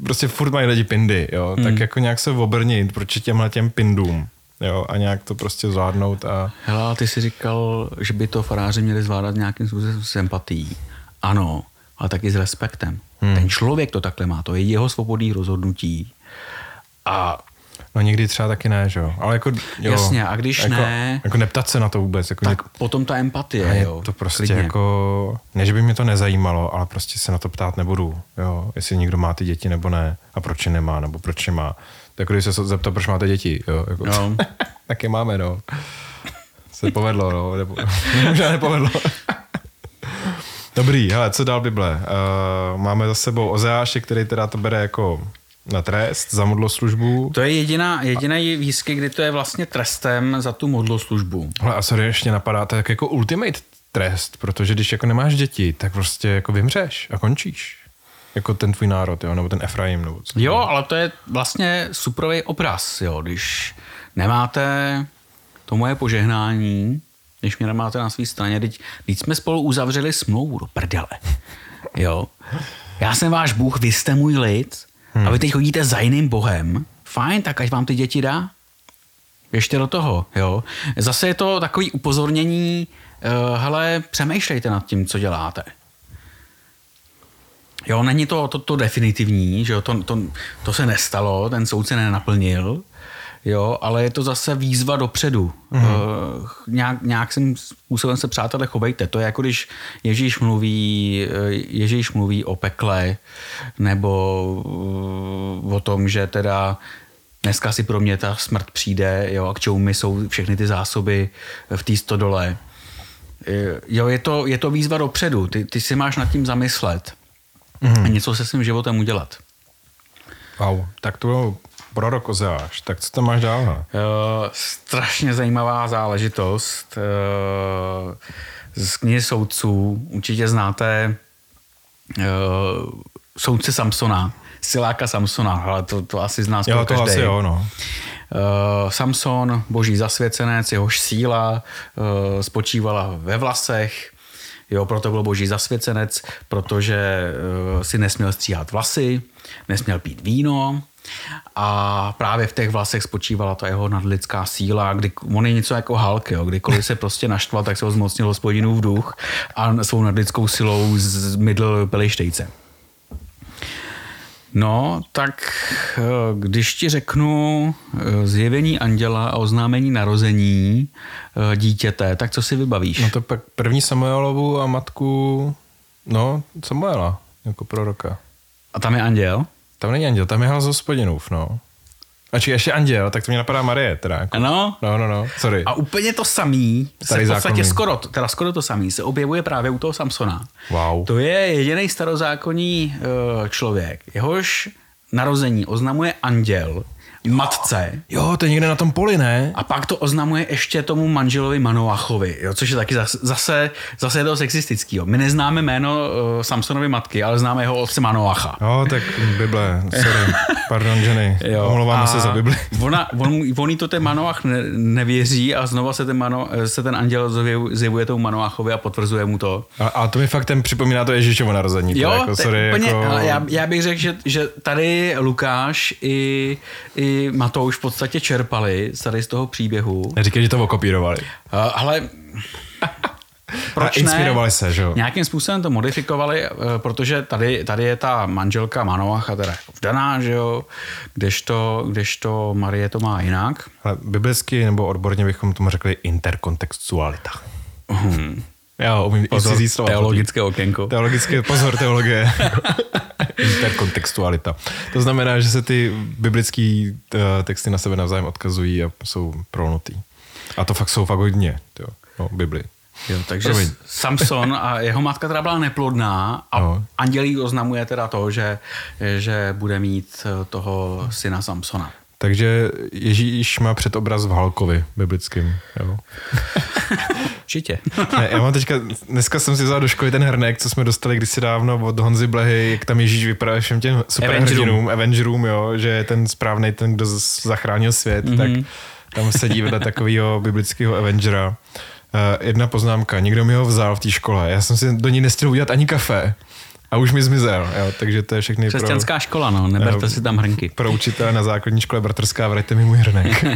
prostě furt mají lidi pindy, jo, hmm. tak jako nějak se obrnit proti těmhle těm pindům. Jo, a nějak to prostě zvládnout. A... Hele, ty jsi říkal, že by to faráři měli zvládat nějakým způsobem s empatí. Ano, ale taky s respektem. Hmm. Ten člověk to takhle má, to je jeho svobodný rozhodnutí. A No někdy třeba taky ne, že jo. Ale jako, jo, Jasně, a když jako, ne... Jako neptat se na to vůbec. Jako tak něk... potom ta empatie, jo. To prostě klidně. jako... Ne, že by mě to nezajímalo, ale prostě se na to ptát nebudu, jo. Jestli někdo má ty děti nebo ne. A proč je nemá, nebo proč je má. Tak když se zeptat, proč máte děti, jo. Jako, no. (laughs) tak je máme, no. Se povedlo, no. Nebo, (laughs) možná nepovedlo. Dobrý, hele, co dál Bible? Uh, máme za sebou Ozeáše, který teda to bere jako na trest za modloslužbu. To je jediná, jediná výzky, kdy to je vlastně trestem za tu modloslužbu. Ale a sorry, ještě napadá, to je jako ultimate trest, protože když jako nemáš děti, tak prostě jako vymřeš a končíš. Jako ten tvůj národ, jo, nebo ten Efraim. Nebo co jo, ale to je vlastně suprový obraz, jo, když nemáte to moje požehnání, když mě nemáte na své straně, teď, teď jsme spolu uzavřeli smlouvu do prdele. Jo. Já jsem váš Bůh, vy jste můj lid hmm. a vy teď chodíte za jiným Bohem. Fajn, tak ať vám ty děti dá. Ještě do toho, jo. Zase je to takový upozornění, uh, hele, přemýšlejte nad tím, co děláte. Jo, není to, to, to definitivní, že jo, to, to, to se nestalo, ten soud se nenaplnil, jo, ale je to zase výzva dopředu. Mm-hmm. Uh, nějak, nějakým způsobem se přátelé chovejte. To je jako když Ježíš mluví, eh, Ježíš mluví o pekle, nebo uh, o tom, že teda dneska si pro mě ta smrt přijde, jo, a k čemu mi jsou všechny ty zásoby v té stodole. Jo, je to, je to výzva dopředu, ty, ty si máš nad tím zamyslet mm. a něco se svým životem udělat. Wow, tak to prorok Ozeáš, tak co tam máš dál? Uh, strašně zajímavá záležitost. Uh, z knihy soudců určitě znáte uh, soudce Samsona, siláka Samsona, ale to, to asi zná jo, to každý. asi jo, no. Uh, Samson, boží zasvěcenec, jehož síla uh, spočívala ve vlasech, Jo, proto byl boží zasvěcenec, protože uh, si nesměl stříhat vlasy, nesměl pít víno a právě v těch vlasech spočívala ta jeho nadlidská síla, kdy on je něco jako Hulk, jo, kdykoliv se prostě naštval, tak se ho zmocnil hospodinův duch a svou nadlidskou silou zmydl pelištejce. No, tak eh, když ti řeknu eh, zjevení anděla a oznámení narození eh, dítěte, tak co si vybavíš? No to pak první Samuelovu a matku, no, Samuela, jako proroka. A tam je anděl? Tam není anděl, tam je hlas hospodinův, no. A či ještě anděl, tak to mě napadá Marie, teda. Jako. Ano. No, no, no, sorry. A úplně to samý, se v podstatě skoro, teda skoro to samý, se objevuje právě u toho Samsona. Wow. To je jediný starozákonní eh, člověk, jehož narození oznamuje anděl matce Jo, to je někde na tom poli, ne? a pak to oznamuje ještě tomu manželovi Manoachovi, jo, což je taky zase, zase, zase je to sexistický. Jo. My neznáme jméno uh, Samsonovy matky, ale známe jeho otce Manoacha. Jo, tak Bible, sorry. Pardon. (laughs) Jo, Omlouváme se za Bibli. (laughs) Ona, on, on jí to ten Manoach ne, nevěří a znova se ten, mano, se ten anděl zjevuje, tomu Manoachovi a potvrzuje mu to. A, a to mi fakt ten připomíná to Ježíšovo narození. Jo, jako, sorry, úplně, jako... já, já bych řekl, že, že tady Lukáš i, i Matouš v podstatě čerpali z tady z toho příběhu. Neříkej, že to okopírovali. Uh, ale (laughs) proč A inspirovali ne? se, že jo? Nějakým způsobem to modifikovali, eh, protože tady, tady je ta manželka Manoacha teda jako vdaná, že jo, kdežto, kdežto Marie to má jinak. Ale biblicky nebo odborně bychom tomu řekli interkontextualita. Hmm. Já umím Pozor, i cizí slova. teologické okénko. Teologické, pozor, teologie. (laughs) Interkontextualita. To znamená, že se ty biblické texty na sebe navzájem odkazují a jsou prolnutý. A to fakt jsou fakt hodně, jo, no, Bibli. Jo, takže Promiň. Samson a jeho matka teda byla neplodná a No. andělí oznamuje teda to, že, že bude mít eh, toho syna Samsona. Takže Ježíš má předobraz v Halkovi biblickým. Jo. (laughs) Určitě. Ne, já mám teďka, dneska jsem si vzal do školy ten hrnek, co jsme dostali kdysi dávno od Honzy Blehy, jak tam Ježíš vypadá všem těm superhrdinům, Avengerům, jo, že je ten správný, ten, kdo zachránil svět, mm-hmm. tak tam sedí vedle takového biblického Avengera. Uh, jedna poznámka, někdo mi ho vzal v té škole, já jsem si do ní nestihl udělat ani kafe a už mi zmizel, jo, takže to je všechny pro, Křesťanská škola, no, neberte Jo. si tam hrnky. pro učitele na základní škole bratrská, vrajte mi můj hrnek. (laughs)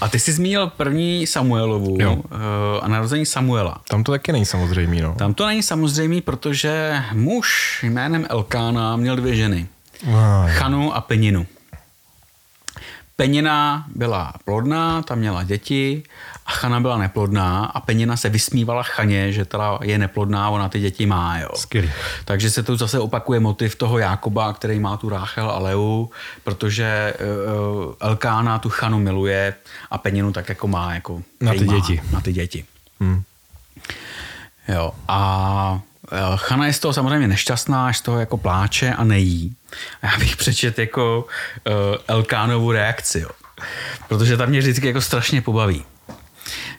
A ty jsi zmínil první Samuelovu Jo. eh, a narození Samuela. Tam to taky není samozřejmý, no. Tam to není samozřejmé, protože muž jménem Elkána měl dvě ženy. Ah, Chanu a Peninu. Penina byla plodná, ta měla děti a Chana byla neplodná a Penina se vysmívala Chaně, že teda je neplodná, ona ty děti má. Jo. Skvělý. Takže se tu zase opakuje motiv toho Jákoba, který má tu Ráchel a Leu, protože uh, Elkána tu Chanu miluje a Peninu tak jako má jako Na ty má, děti. Na ty děti. Hmm. Jo. A eh, Chana je z toho samozřejmě nešťastná, až z toho jako pláče a nejí. A já bych přečet jako uh, Elkánovu reakci, jo. Protože ta mě vždycky jako strašně pobaví.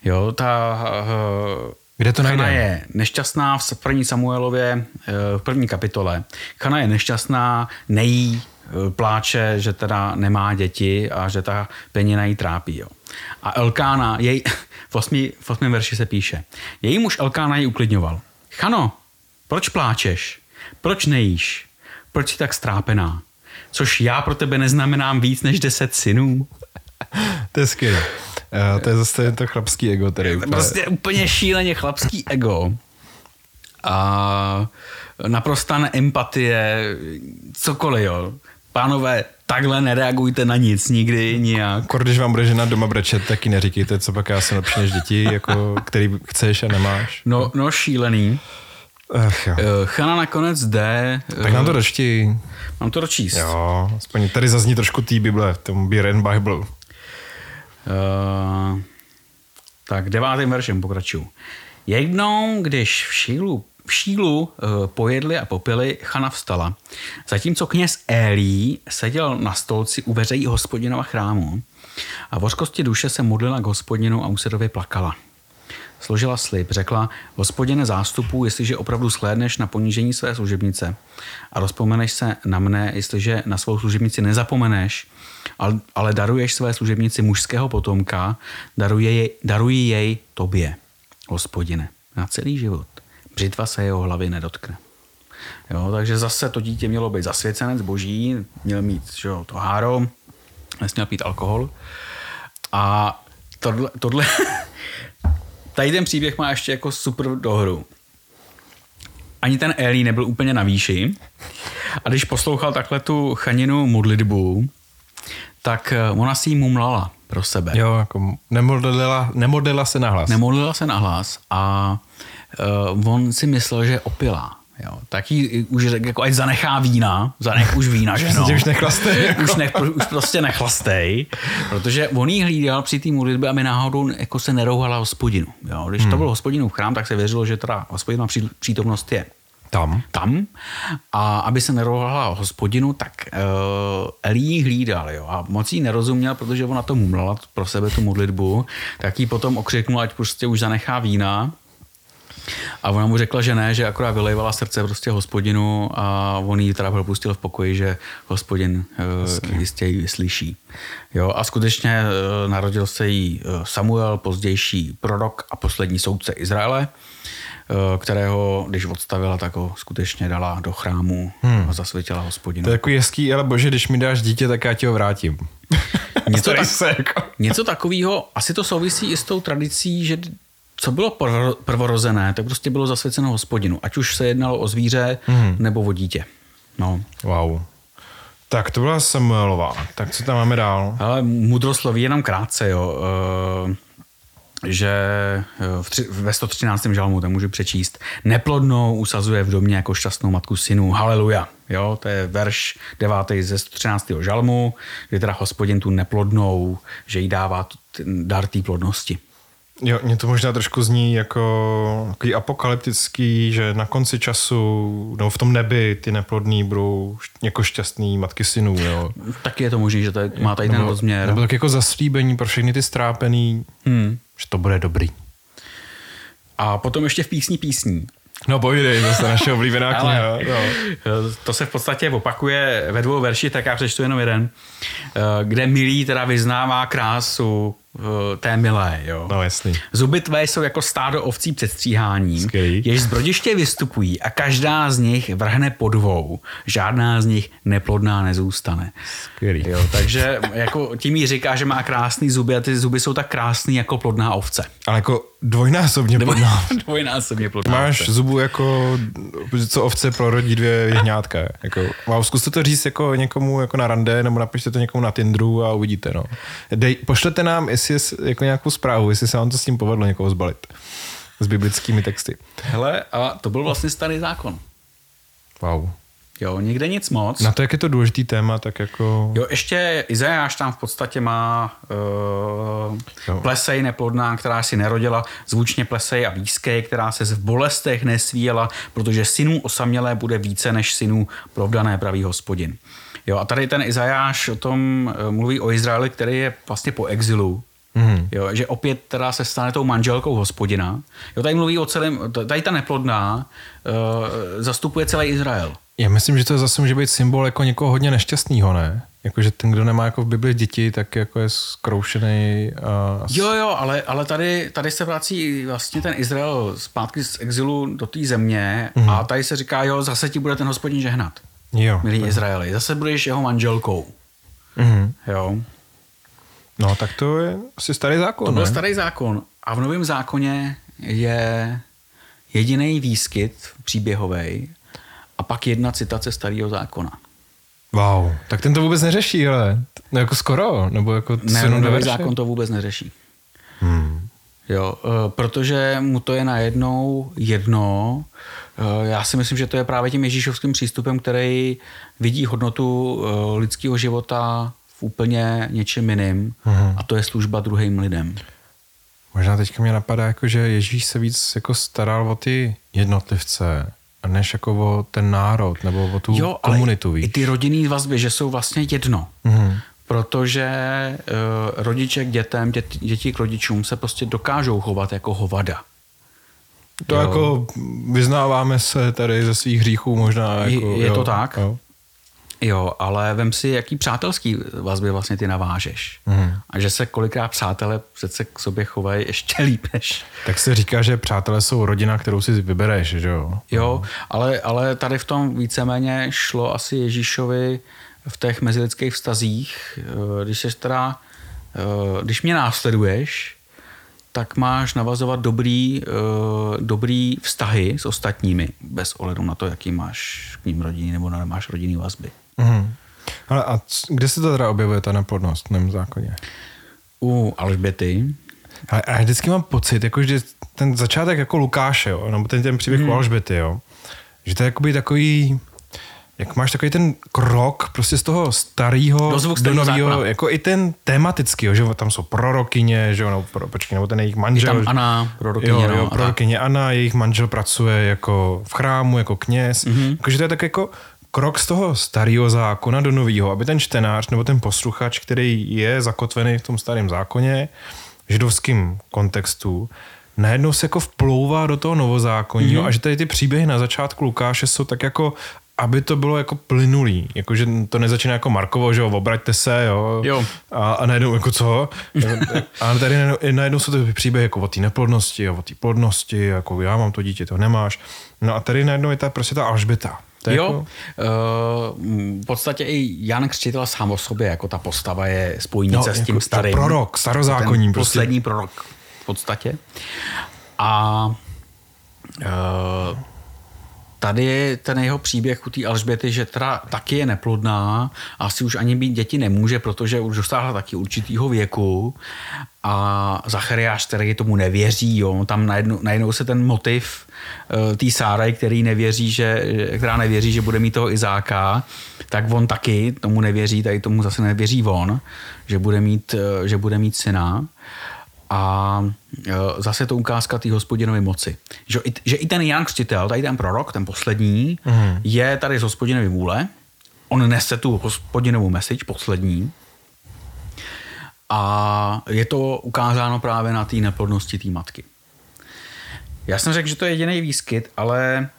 Jo, ta uh, Kde to Chana najdeme? je nešťastná v první Samuelově, eh, v první kapitole. Chana je nešťastná, nejí, eh, pláče, že teda nemá děti a že ta penina jí trápí. Jo. A Elkána, jej, (laughs) v, osmi, v osmém verši se píše, její muž Elkána ji uklidňoval. Chano, proč pláčeš? Proč nejíš? Proč jsi tak strápená? Což já pro tebe neznamenám víc než deset synů. To je skvělé. Uh, to je zase to chlapský ego, tady úplně. Prostě úplně šíleně chlapský ego. A naprostá neempatie, cokoliv, jo. Pánové, takhle nereagujte na nic, nikdy, nijak. Kor, když vám bude žena doma brečet, tak ji neříkejte, co pak já jsem lepší než děti, jako, který chceš a nemáš. No, no šílený. Ach, jo. Eh, Chana nakonec jde. Tak nám to eh, dočti. Mám to dočíst. Jo, aspoň tady zazní trošku té Bible, v tom Beer and Bible. Uh, tak devátým veršem pokračuju. Jednou, když v šílu, v šílu uh, pojedli a popili, Chana vstala. Zatímco kněz Élí seděl na stolci u veřejí hospodinova chrámu a v hořkosti duše se modlila k hospodinu a úsedově plakala. Složila slib, řekla, hospodine zástupu, jestliže opravdu shlédneš na ponížení své služebnice a rozpomeneš se na mne, jestliže na svou služebnici nezapomeneš, ale, ale daruješ své služebnici mužského potomka, daruje jej, daruji jej tobě, hospodine, na celý život. Břitva se jeho hlavy nedotkne. Jo, takže zase to dítě mělo být zasvěcenec boží, měl mít že jo, to háro, nesměl pít alkohol. A tohle, tohle (laughs) tady ten příběh má ještě jako super dohru. Ani ten Eli nebyl úplně na výši. A když poslouchal takhle tu chaninu modlitbu, tak eh, ona si ji mumlala pro sebe. Jo, jako nemodlila, nemodlila se na hlas. Nemodlila se na hlas a uh, on si myslel, že je opilá. Jo, tak jí už jako ať zanechá vína, zanech už vína, že (laughs) no. už nechlastej. Jako. (laughs) už, ne, už prostě nechlastej, protože on jí hlídal při té modlitbě, aby náhodou jako se nerouhala hospodinu. Jo. Když hmm. to byl hospodinův chrám, tak se věřilo, že teda hospodina přítomnost je tam. Tam. A aby se nerouhala hospodinu, tak uh, Eli jí hlídal. Jo. A moc jí nerozuměl, protože ona to mumlala pro sebe tu modlitbu, tak jí potom okřiknul, ať prostě už zanechá vína a ona mu řekla, že ne, že akorát vylejvala srdce prostě hospodinu a on ji teda propustil v pokoji, že hospodin uh, jistě ji vyslyší. Jo, a skutečně uh, narodil se jí Samuel, pozdější prorok a poslední soudce Izraele, kterého, když odstavila, tak ho skutečně dala do chrámu hmm. a zasvětila hospodinu. To je jako hezký, ale bože, když mi dáš dítě, tak já ti ho vrátím. (laughs) něco, tak, jako... něco takového, asi to souvisí i s tou tradicí, že co bylo prvorozené, tak prostě bylo zasvěceno hospodinu. Ať už se jednalo o zvíře hmm. nebo o dítě. No. Wow. Tak to byla Samuelová. Tak co tam máme dál? Ale mudrosloví jenom krátce, jo. E, že eh, v tři, ve 113. žalmu, tam můžu přečíst, neplodnou usazuje v domě jako šťastnou matku synu. Haleluja. Jo, to je verš 9. ze 113. žalmu, kdy teda hospodin tu neplodnou, že jí dává dar té plodnosti. Jo, mě to možná trošku zní jako takový apokalyptický, že na konci času, nebo v tom nebi ty neplodný budou jako šťastný matky synů, jo. Taky je to možné, že to je, má tady ten rozměr. Nebo tak jako zaslíbení pro všechny ty strápený, hmm. Že to bude dobrý. A potom ještě v písni písní. No povídej, to je naše oblíbená kniha. No. To se v podstatě opakuje ve dvou verši, tak já přečtu jenom jeden, eh, kde milý teda vyznává krásu té milé. Jo. No jasný. Zuby tvé jsou jako stádo ovcí před stříháním, jež z brodiště vystupují a každá z nich vrhne po dvou. Žádná z nich neplodná nezůstane. Skvělý. Jo, takže jako tím jí říká, že má krásný zuby a ty zuby jsou tak krásný jako plodná ovce. Ale jako dvojnásobně plodná. (laughs) dvojnásobně plodná Máš ovce. zubu jako, co ovce prorodí dvě jehňátka. Jako, wow, zkuste to říct jako někomu jako na rande, nebo napište to někomu na Tinderu a uvidíte. No. Dej, pošlete nám, jestli je jako nějakou zprávu, jestli se vám to s tím povedlo někoho zbalit. S biblickými texty. Hele, a to byl vlastně starý zákon. Wow. Jo, nikde nic moc. Na to, jak je to důležitý téma, tak jako... Jo, ještě Izajáš tam v podstatě má uh, plesej neplodná, která si nerodila, zvučně plesej a výskej, která se v bolestech nesvíjela, protože synů osamělé bude více než synů provdané pravý hospodin. Jo, a tady ten Izajáš o tom eh, mluví o Izraeli, který je vlastně po exilu, Mm. Jo, že opět teda se stane tou manželkou hospodina. Jo, tady mluví o celém, tady ta neplodná uh, zastupuje celý Izrael. Já myslím, že to zase může být symbol jako někoho hodně nešťastného, ne? Jako, že ten, kdo nemá jako v Bibli děti, tak jako je zkroušený. A... Jo, jo, ale, ale tady, tady se vrací vlastně ten Izrael zpátky z exilu do té země mm. a tady se říká, jo, zase ti bude ten hospodin žehnat. Jo. Milý Izraeli, zase budeš jeho manželkou. Mm. Jo. No, tak to je asi starý zákon, To byl ne? starý zákon. A v novém zákoně je jediný výskyt příběhový a pak jedna citace starého zákona. Wow, tak ten to vůbec neřeší, ale no jako skoro, nebo jako ne, nový zákon to vůbec neřeší. Hmm. Jo, eh, protože mu to je najednou jedno. Eh, já si myslím, že to je právě tím ježíšovským přístupem, který vidí hodnotu eh, lidského života v úplně něčem jiným hmm. a to je služba druhým lidem. Možná teďka mě napadá, jako, že Ježíš se víc jako staral o ty jednotlivce, než jako o ten národ nebo o tu jo, komunitu. Ale i ty rodinný vazby, že jsou vlastně jedno. Mm-hmm. Protože uh, rodiče k dětem, děti, děti k rodičům se prostě dokážou chovat jako hovada. To jo. jako vyznáváme se tady ze svých hříchů možná. Jako, je, je jo, to tak. Jo. Jo, ale vem si, jaký přátelský vazby vlastně ty navážeš. Mm. A že se kolikrát přátelé přece k sobě chovají ještě (laughs) líp než... Tak se říká, že přátelé jsou rodina, kterou si vybereš, že jo? Jo, ale, ale tady v tom víceméně šlo asi Ježíšovi v těch mezilidských vztazích, eh, když se teda, eh, když mě následuješ, tak máš navazovat dobrý, uh, dobrý vztahy s ostatními, bez ohledu na to, jaký máš k ním rodiny nebo nemáš rodinný vazby. Mm. Ale a kde se to teda objevuje, ta neplodnost v tom zákoně? U Alžběty. A, a já vždycky mám pocit, jako, že ten začátek jako Lukáše, jo, nebo ten, ten příběh mm. u Alžběty, jo, že to je jakoby takový jak máš takový ten krok prostě z toho starého do, nového, jako i ten tematický, jo, že tam jsou prorokyně, že jo, nebo, pro, počkej, nebo ten jejich manžel. Je tam Anna, prorokyně, jo, jo, no, prorokyně Anna, jejich manžel pracuje jako v chrámu, jako kněz. Mm-hmm. Jakože to je tak jako krok z toho starého zákona do nového, aby ten čtenář nebo ten posluchač, který je zakotvený v tom starém zákoně, židovském kontextu, najednou se jako vplouvá do toho novozákonního mm-hmm. a že tady ty příběhy na začátku Lukáše jsou tak jako aby to bylo jako plynulý, jakože to nezačíná jako Markovo, že jo, obraťte se, jo, jo. A, a najednou jako co, (laughs) a tady najednou, jsou to příběhy jako o té neplodnosti a o té plodnosti, jako já mám to dítě, to nemáš, no a tady najednou je ta prostě ta Alžběta, jo, jako... uh, v podstatě i Jan Křtitel sám o sobě, jako ta postava je spojnice no, s tím jako starým. Prorok, starozákonním. Prostě. Poslední prorok v podstatě. A uh, tady je ten jeho příběh u té Alžběty, že teda taky je neplodná, asi už ani být děti nemůže, protože už dostáhla taky určitýho věku a Zachariáš, který tomu nevěří, jo, tam najednou, najednou se ten motiv uh, té Sáraj, který nevěří, že, která nevěří, že bude mít toho Izáka, tak on taky tomu nevěří, tady tomu zase nevěří on, že bude mít, uh, že bude mít syna. A e, zase to ukázka té hospodinové moci. Že, že i ten Jan Křtitel, tady ten prorok, ten poslední, mm. je tady z hospodinové vůle. On nese tu hospodinovou message, poslední. A je to ukázáno právě na té neplodnosti té matky. Já jsem řekl, že to je jediný výskyt, ale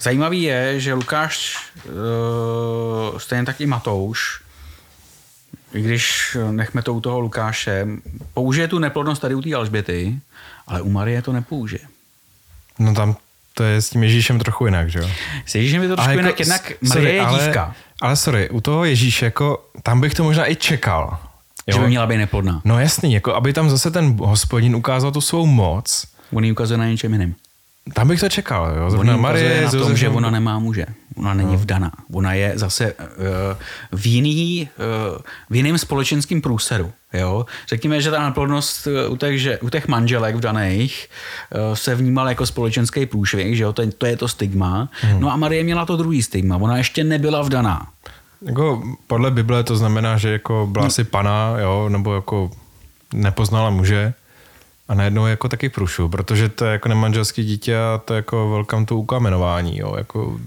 zajímavý je, že Lukáš, e, stejně tak i Matouš, i když nechme to u toho Lukáše, použije tu neplodnost tady u té Alžběty, ale u Marie to nepoužije. No tam to je s tím Ježíšem trochu jinak, že jo? S Ježíšem je to trošku jako, jinak, jednak Marie sorry, je dívka. Ale, ale sorry, u toho Ježíše, jako, tam bych to možná i čekal. Jo? Že by měla být neplodná. No jasný, jako aby tam zase ten hospodin ukázal tu svou moc. On ji ukazuje na něčem jiném. Tam bych to čekal, jo. Zrovna Marie na tom, že ona nemá muže. Ona není no. vdaná. Ona je zase uh, v, jiný, uh, v jiném společenském průseru. Jo? Řekněme, že ta neplodnost uh, u těch, že, u těch manželek vdaných uh, se vnímal jako společenský průšvih, že jo? To, to je to stigma. Hmm. No a Marie měla to druhý stigma. Ona ještě nebyla vdaná. Jako podle Bible to znamená, že jako byla no. si pana, jo, nebo jako nepoznala muže. A najednou je jako taky prušu, protože to je jako nemanželský dítě a to je jako welcome to ukamenování, jo, jako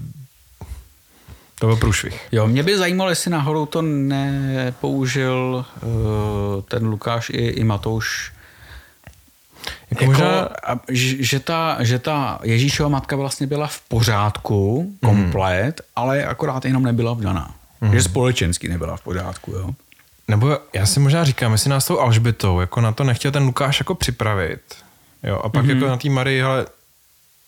to byl průšvih. Jo, mě by zajímalo, jestli náhodou to nepoužil uh, ten Lukáš i, i Matouš jako, jako možná... že, ta, že ta Ježíšova matka vlastně byla v pořádku, komplet, mm. ale akorát jenom nebyla vdaná. Mm. Že společensky nebyla v pořádku, jo. Nebo já si možná říkám, jestli nás tou Alžbetou jako na to nechtěl ten Lukáš jako připravit. Jo, a pak mm-hmm. jako na té Marii, ale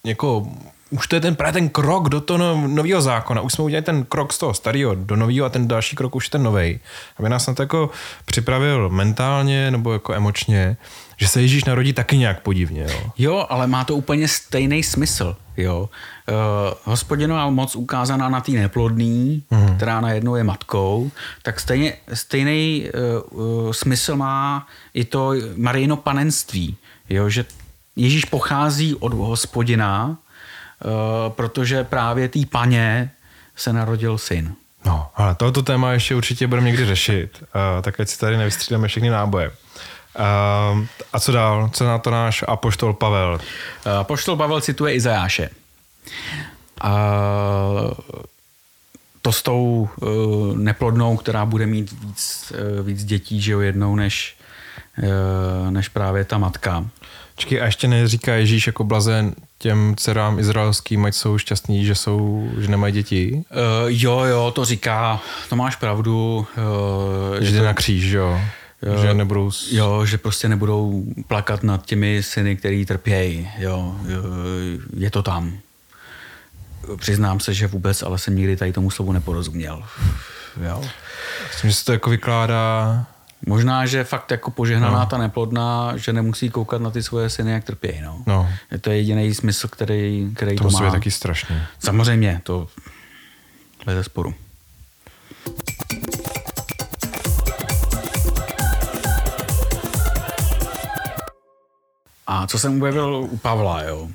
jako už to je ten, právě ten krok do toho no, nového zákona. Už jsme udělali ten krok z toho starého do nového a ten další krok už je ten nový. Aby nás na to jako připravil mentálně nebo jako emočně, že se Ježíš narodí taky nějak podivně. Jo, jo ale má to úplně stejný smysl. Jo. Uh, hospodinová moc ukázaná na té neplodný, mm. která najednou je matkou, tak stejně, stejný uh, uh, smysl má i to Marijino panenství. Jo, že Ježíš pochází od hospodina, protože právě té paně se narodil syn. No, ale tohoto téma ještě určitě budeme někdy řešit, uh, tak ať si tady nevystřídáme všechny náboje. Uh, a co dál? Co na to náš apoštol Pavel? Apoštol Pavel cituje Izajáše. Uh, to s tou neplodnou, která bude mít víc, víc dětí, že jo, jednou, než, než právě ta matka. Čekaj, a ještě neříká Ježíš jako blazen těm dcerám izraelským, ať jsou šťastní, že, jsou, že nemají děti? Uh, jo, jo, to říká, to máš pravdu. Uh, že jde na kříž, jo. Jo, že nebudou... Jo, že prostě nebudou plakat nad těmi syny, který trpějí. Jo, jo, je to tam. Přiznám se, že vůbec, ale jsem nikdy tady tomu slovu neporozuměl. Jo. Myslím, že se to jako vykládá... Možná, že fakt jako požehnaná no. ta neplodná, že nemusí koukat na ty svoje syny, jak trpějí. No. no. To je jediný smysl, který, který to, to má. je taky strašně. Samozřejmě, to bez sporu. A co jsem objevil u Pavla, jo?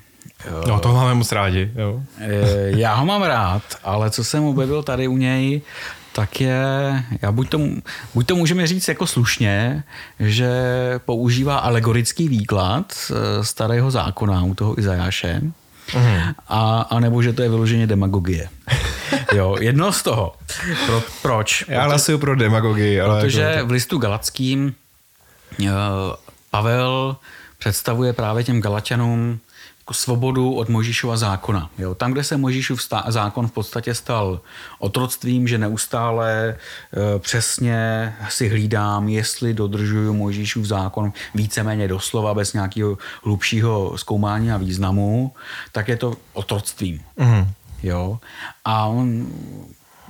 No, to máme moc rádi, jo. Eh, já ho mám rád, ale co jsem objevil tady u něj, tak je, já buď to, buď to můžeme říct jako slušně, že používá alegorický výklad eh, starého zákona u toho Izajáše, mm. a, a nebo že to je vyloženě demagogie. (laughs) Jo, jedno z toho. Pro, proč? Já hlasuju pro demagogii. Ale protože jako... v listu Galackým uh, Pavel představuje právě těm Galačanům jako svobodu od Možíšova zákona. Jo? Tam, kde se Možíšův zákon v podstatě stal otroctvím, že neustále e, přesně si hlídám, jestli dodržuju Možíšův zákon víceméně doslova, bez nějakého hlubšího zkoumání a významu, tak je to otroctvím. Mm. Jo? A on,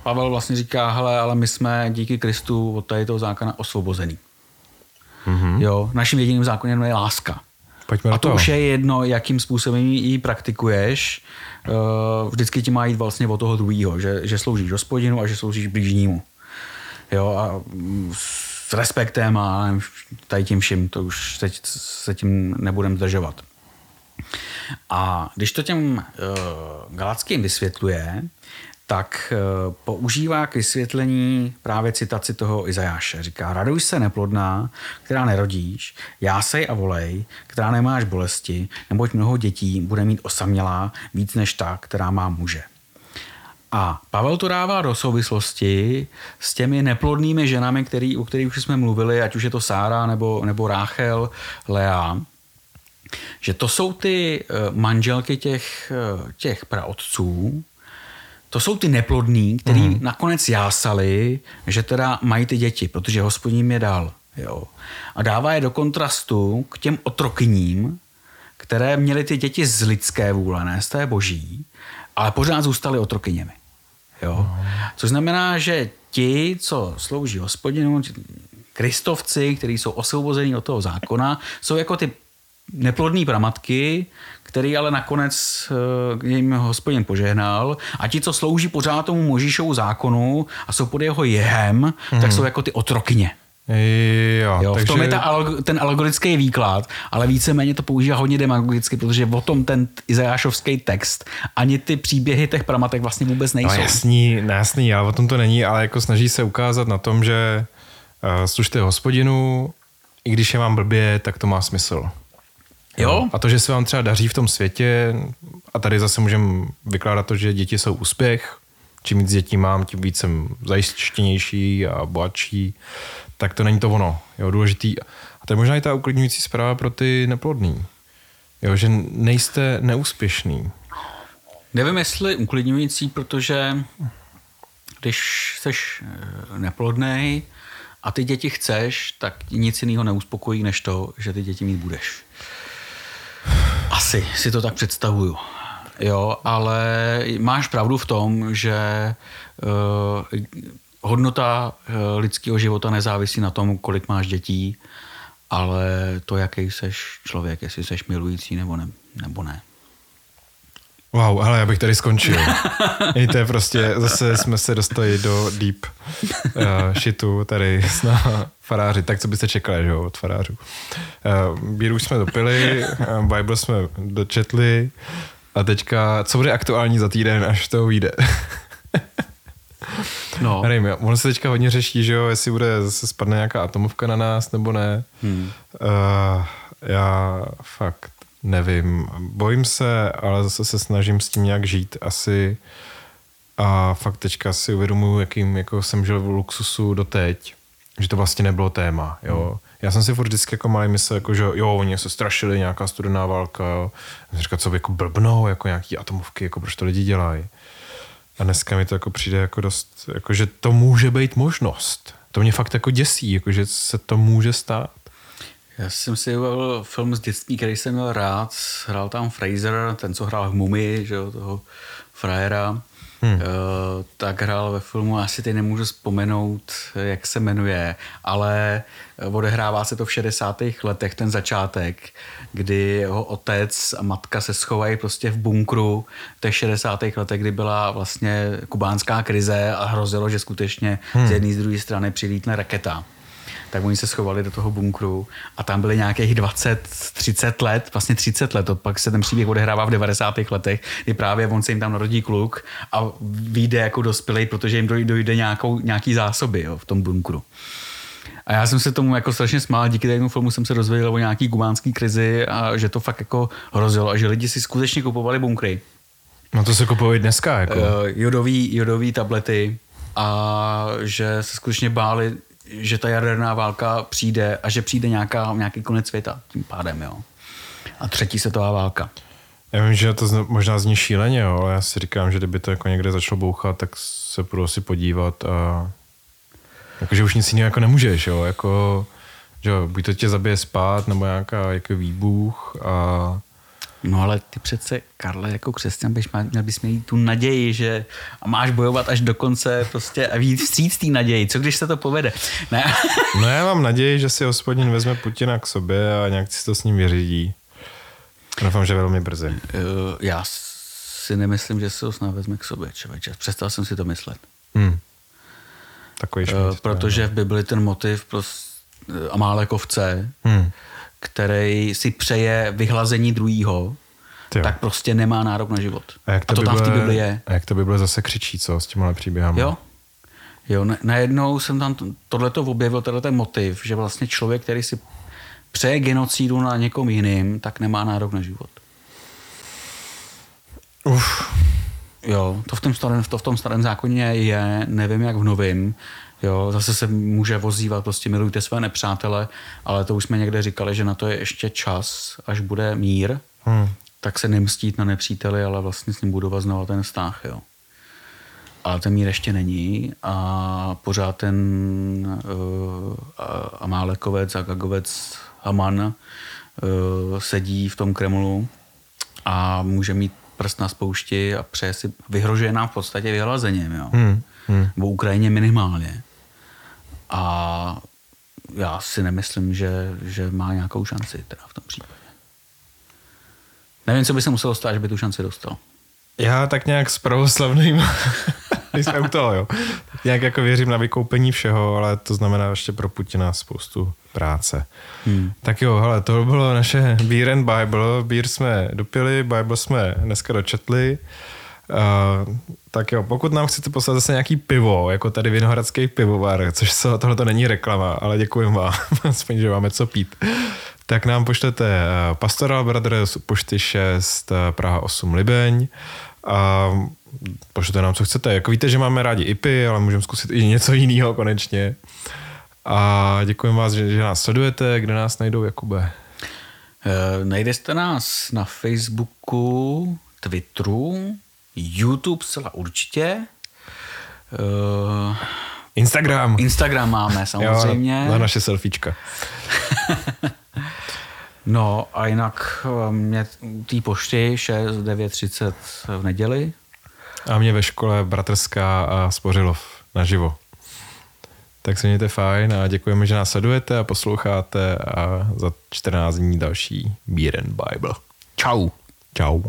Pavel vlastně říká, hele, ale my jsme díky Kristu od tady toho zákona osvobození. Mm-hmm. Jo, naším jediným zákonem je láska. Pojďme a to, to už je jedno, jakým způsobem ji praktikuješ. Eh, vždycky ti má jít vlastně o toho druhého, že, že sloužíš hospodinu a že sloužíš blížnímu. Jo, a s respektem a tady tím vším, to už teď se tím nebudem zdržovat. A když to těm uh, Galackým vysvětluje, tak eh, používá k vysvětlení právě citaci toho Izajáše. Říká, raduj se neplodná, která nerodíš, jásej a volej, která nemáš bolesti, neboť mnoho dětí bude mít osamělá víc než ta, která má muže. A Pavel to dává do souvislosti s těmi neplodnými ženami, který, o kterých už jsme mluvili, ať už je to Sára nebo, nebo Ráchel, Lea, že to jsou ty eh, manželky těch, eh, těch praotců, to jsou ty neplodní, který mm. nakonec jásali, že teda mají ty děti, protože hospodin je dal. Jo. A dává je do kontrastu k těm otrokyním, které měly ty děti z lidské vůle, ne z té boží, ale pořád zůstaly otrokyněmi. Jo. Což znamená, že ti, co slouží hospodinu, kristovci, kteří jsou osvobození od toho zákona, jsou jako ty neplodné pramatky, který ale nakonec uh, jim hospodin požehnal. A ti, co slouží pořád tomu Možíšovu zákonu a jsou pod jeho jehem, mm. tak mhm. jsou jako ty otrokyně. Jo, jo, takže... V tom je ta, ten allegorický výklad, ale víceméně to používá hodně demagogicky, protože o tom ten Izajášovský text ani ty příběhy těch pramatek vlastně vůbec nejsou. No jasný, jasný, ale o tom to není, ale jako snaží se ukázat na tom, že uh, služte hospodinu, i když je vám blbě, tak to má smysl. Jo? A to, že se vám třeba daří v tom světě, a tady zase můžeme vykládat to, že děti jsou úspěch, čím víc dětí mám, tím víc jsem zajištěnější a bohatší, tak to není to ono. Jo, důležitý. A to je možná i ta uklidňující zpráva pro ty neplodný. Jo, že nejste neúspěšný. Nevím, jestli uklidňující, protože když jsi eh, neplodný a ty děti chceš, tak nic jiného neuspokojí, než to, že ty děti mít budeš. Asi si to tak představuju. Jo, ale máš pravdu v tom, že uh, hodnota uh, lidského života nezávisí na tom, kolik máš dětí, ale to, jaký seš člověk, jestli seš milující nebo ne. Nebo ne. Wow, ale já bych tady skončil. I to je prostě, zase jsme se dostali do deep uh, shitu tady na faráři. Tak co byste čekali, že jo, od farářů. Uh, Bíru jsme dopili, uh, Bible jsme dočetli a teďka, co bude aktuální za týden, až to vyjde? (laughs) no. Nevím, ono se teďka hodně řeší, že jo, jestli bude zase spadne nějaká atomovka na nás, nebo ne. Hmm. Uh, já fakt nevím. Bojím se, ale zase se snažím s tím nějak žít asi a fakt teďka si uvědomuji, jakým jako jsem žil v luxusu doteď, že to vlastně nebylo téma, jo. Hmm. Já jsem si furt vždycky jako malý myslel, jako, že jo, oni se strašili, nějaká studená válka, jo. jsem říkal, co by jako blbnou, jako nějaký atomovky, jako proč to lidi dělají. A dneska mi to jako přijde jako dost, jako že to může být možnost. To mě fakt jako děsí, jako že se to může stát. Já jsem si vybavil film z dětství, který jsem měl rád. Hrál tam Fraser, ten, co hrál v Mumii, že jo, toho frajera. Hmm. Uh, tak hrál ve filmu, asi teď nemůžu vzpomenout, jak se jmenuje, ale odehrává se to v 60. letech, ten začátek, kdy jeho otec a matka se schovají prostě v bunkru v těch 60. letech, kdy byla vlastně kubánská krize a hrozilo, že skutečně hmm. z jedné z druhé strany přilítne raketa tak oni se schovali do toho bunkru a tam byly nějakých 20, 30 let, vlastně 30 let, pak se ten příběh odehrává v 90. letech, kdy právě on se jim tam narodí kluk a vyjde jako dospělý, protože jim dojde nějakou, nějaký zásoby jo, v tom bunkru. A já jsem se tomu jako strašně smál, díky tému filmu jsem se dozvěděl o nějaký kubánský krizi a že to fakt jako hrozilo a že lidi si skutečně kupovali bunkry. No to se kupují dneska. Jako. Uh, jodový, jodový tablety a že se skutečně báli že ta jaderná válka přijde a že přijde nějaká, nějaký konec světa tím pádem, jo. A třetí světová válka. Já vím, že to možná zní šíleně, jo, ale já si říkám, že kdyby to jako někde začalo bouchat, tak se půjdu si podívat a jakože už nic jiného jako nemůžeš, jo, jako že buď to tě zabije spát, nebo nějaká jako výbuch a No ale ty přece, Karle, jako křesťan bys měl bys mít tu naději, že a máš bojovat až do konce prostě a víc vstříc té naději. Co když se to povede? Ne. No já mám naději, že si hospodin vezme Putina k sobě a nějak si to s ním vyřídí. Doufám, že velmi brzy. Uh, já si nemyslím, že se ho snad vezme k sobě, člověče. Přestal jsem si to myslet. Hmm. Takový uh, Protože v Bibli ten motiv prostě Amálekovce hmm který si přeje vyhlazení druhýho, Tyjo. tak prostě nemá nárok na život. A, jak to, a to tam v té Bibli je. A jak to Bible zase křičí, co s těma příběhama? Jo, Jo, najednou jsem tam tohleto objevil, tenhle ten motiv, že vlastně člověk, který si přeje genocídu na někom jiným, tak nemá nárok na život. Uf. Jo, to v tom starém, to v tom starém zákoně je, nevím jak v novém, Jo, zase se může vozívat, prostě milujte své nepřátele, ale to už jsme někde říkali, že na to je ještě čas, až bude mír, hmm. tak se nemstít na nepříteli, ale vlastně s ním budovat znovu ten vztah. Jo. Ale ten mír ještě není a pořád ten uh, Amálekovec a Gagovec Haman uh, sedí v tom Kremlu a může mít prst na spoušti a přeje si, vyhrožuje nám v podstatě vyhlazením, jo. Hmm. Hmm. Nebo Ukrajině minimálně. A já si nemyslím, že, že má nějakou šanci teda v tom případě. Nevím, co by se muselo stát, že by tu šanci dostal. Já tak nějak s pravoslavným, (laughs) jsme u toho, jo. Tak nějak jako věřím na vykoupení všeho, ale to znamená ještě pro Putina spoustu práce. Hmm. Tak jo, hele, to bylo naše Beer and Bible. Beer jsme dopili, Bible jsme dneska dočetli. Uh, tak jo, pokud nám chcete poslat zase nějaký pivo, jako tady Vinohradský pivovar, což se, tohle to není reklama, ale děkujeme vám, (laughs) aspoň, že máme co pít, tak nám pošlete uh, Pastoral Brothers pošty 6 uh, Praha 8 Libeň a pošlete nám, co chcete. Jako víte, že máme rádi IPy, ale můžeme zkusit i něco jiného konečně. A děkujeme vás, že, že nás sledujete. Kde nás najdou, Jakube? Uh, najdete nás na Facebooku, Twitteru, YouTube zcela určitě. Uh, Instagram. Instagram máme (laughs) samozřejmě. Jo, na naše selfiečka. (laughs) no a jinak eh, mě té pošty 6, 9, 30 v neděli. A mě ve škole Bratrská a Spořilov naživo. Tak se mějte fajn a děkujeme, že nás sledujete a posloucháte a za 14 dní další Beer and Bible. Čau. Čau.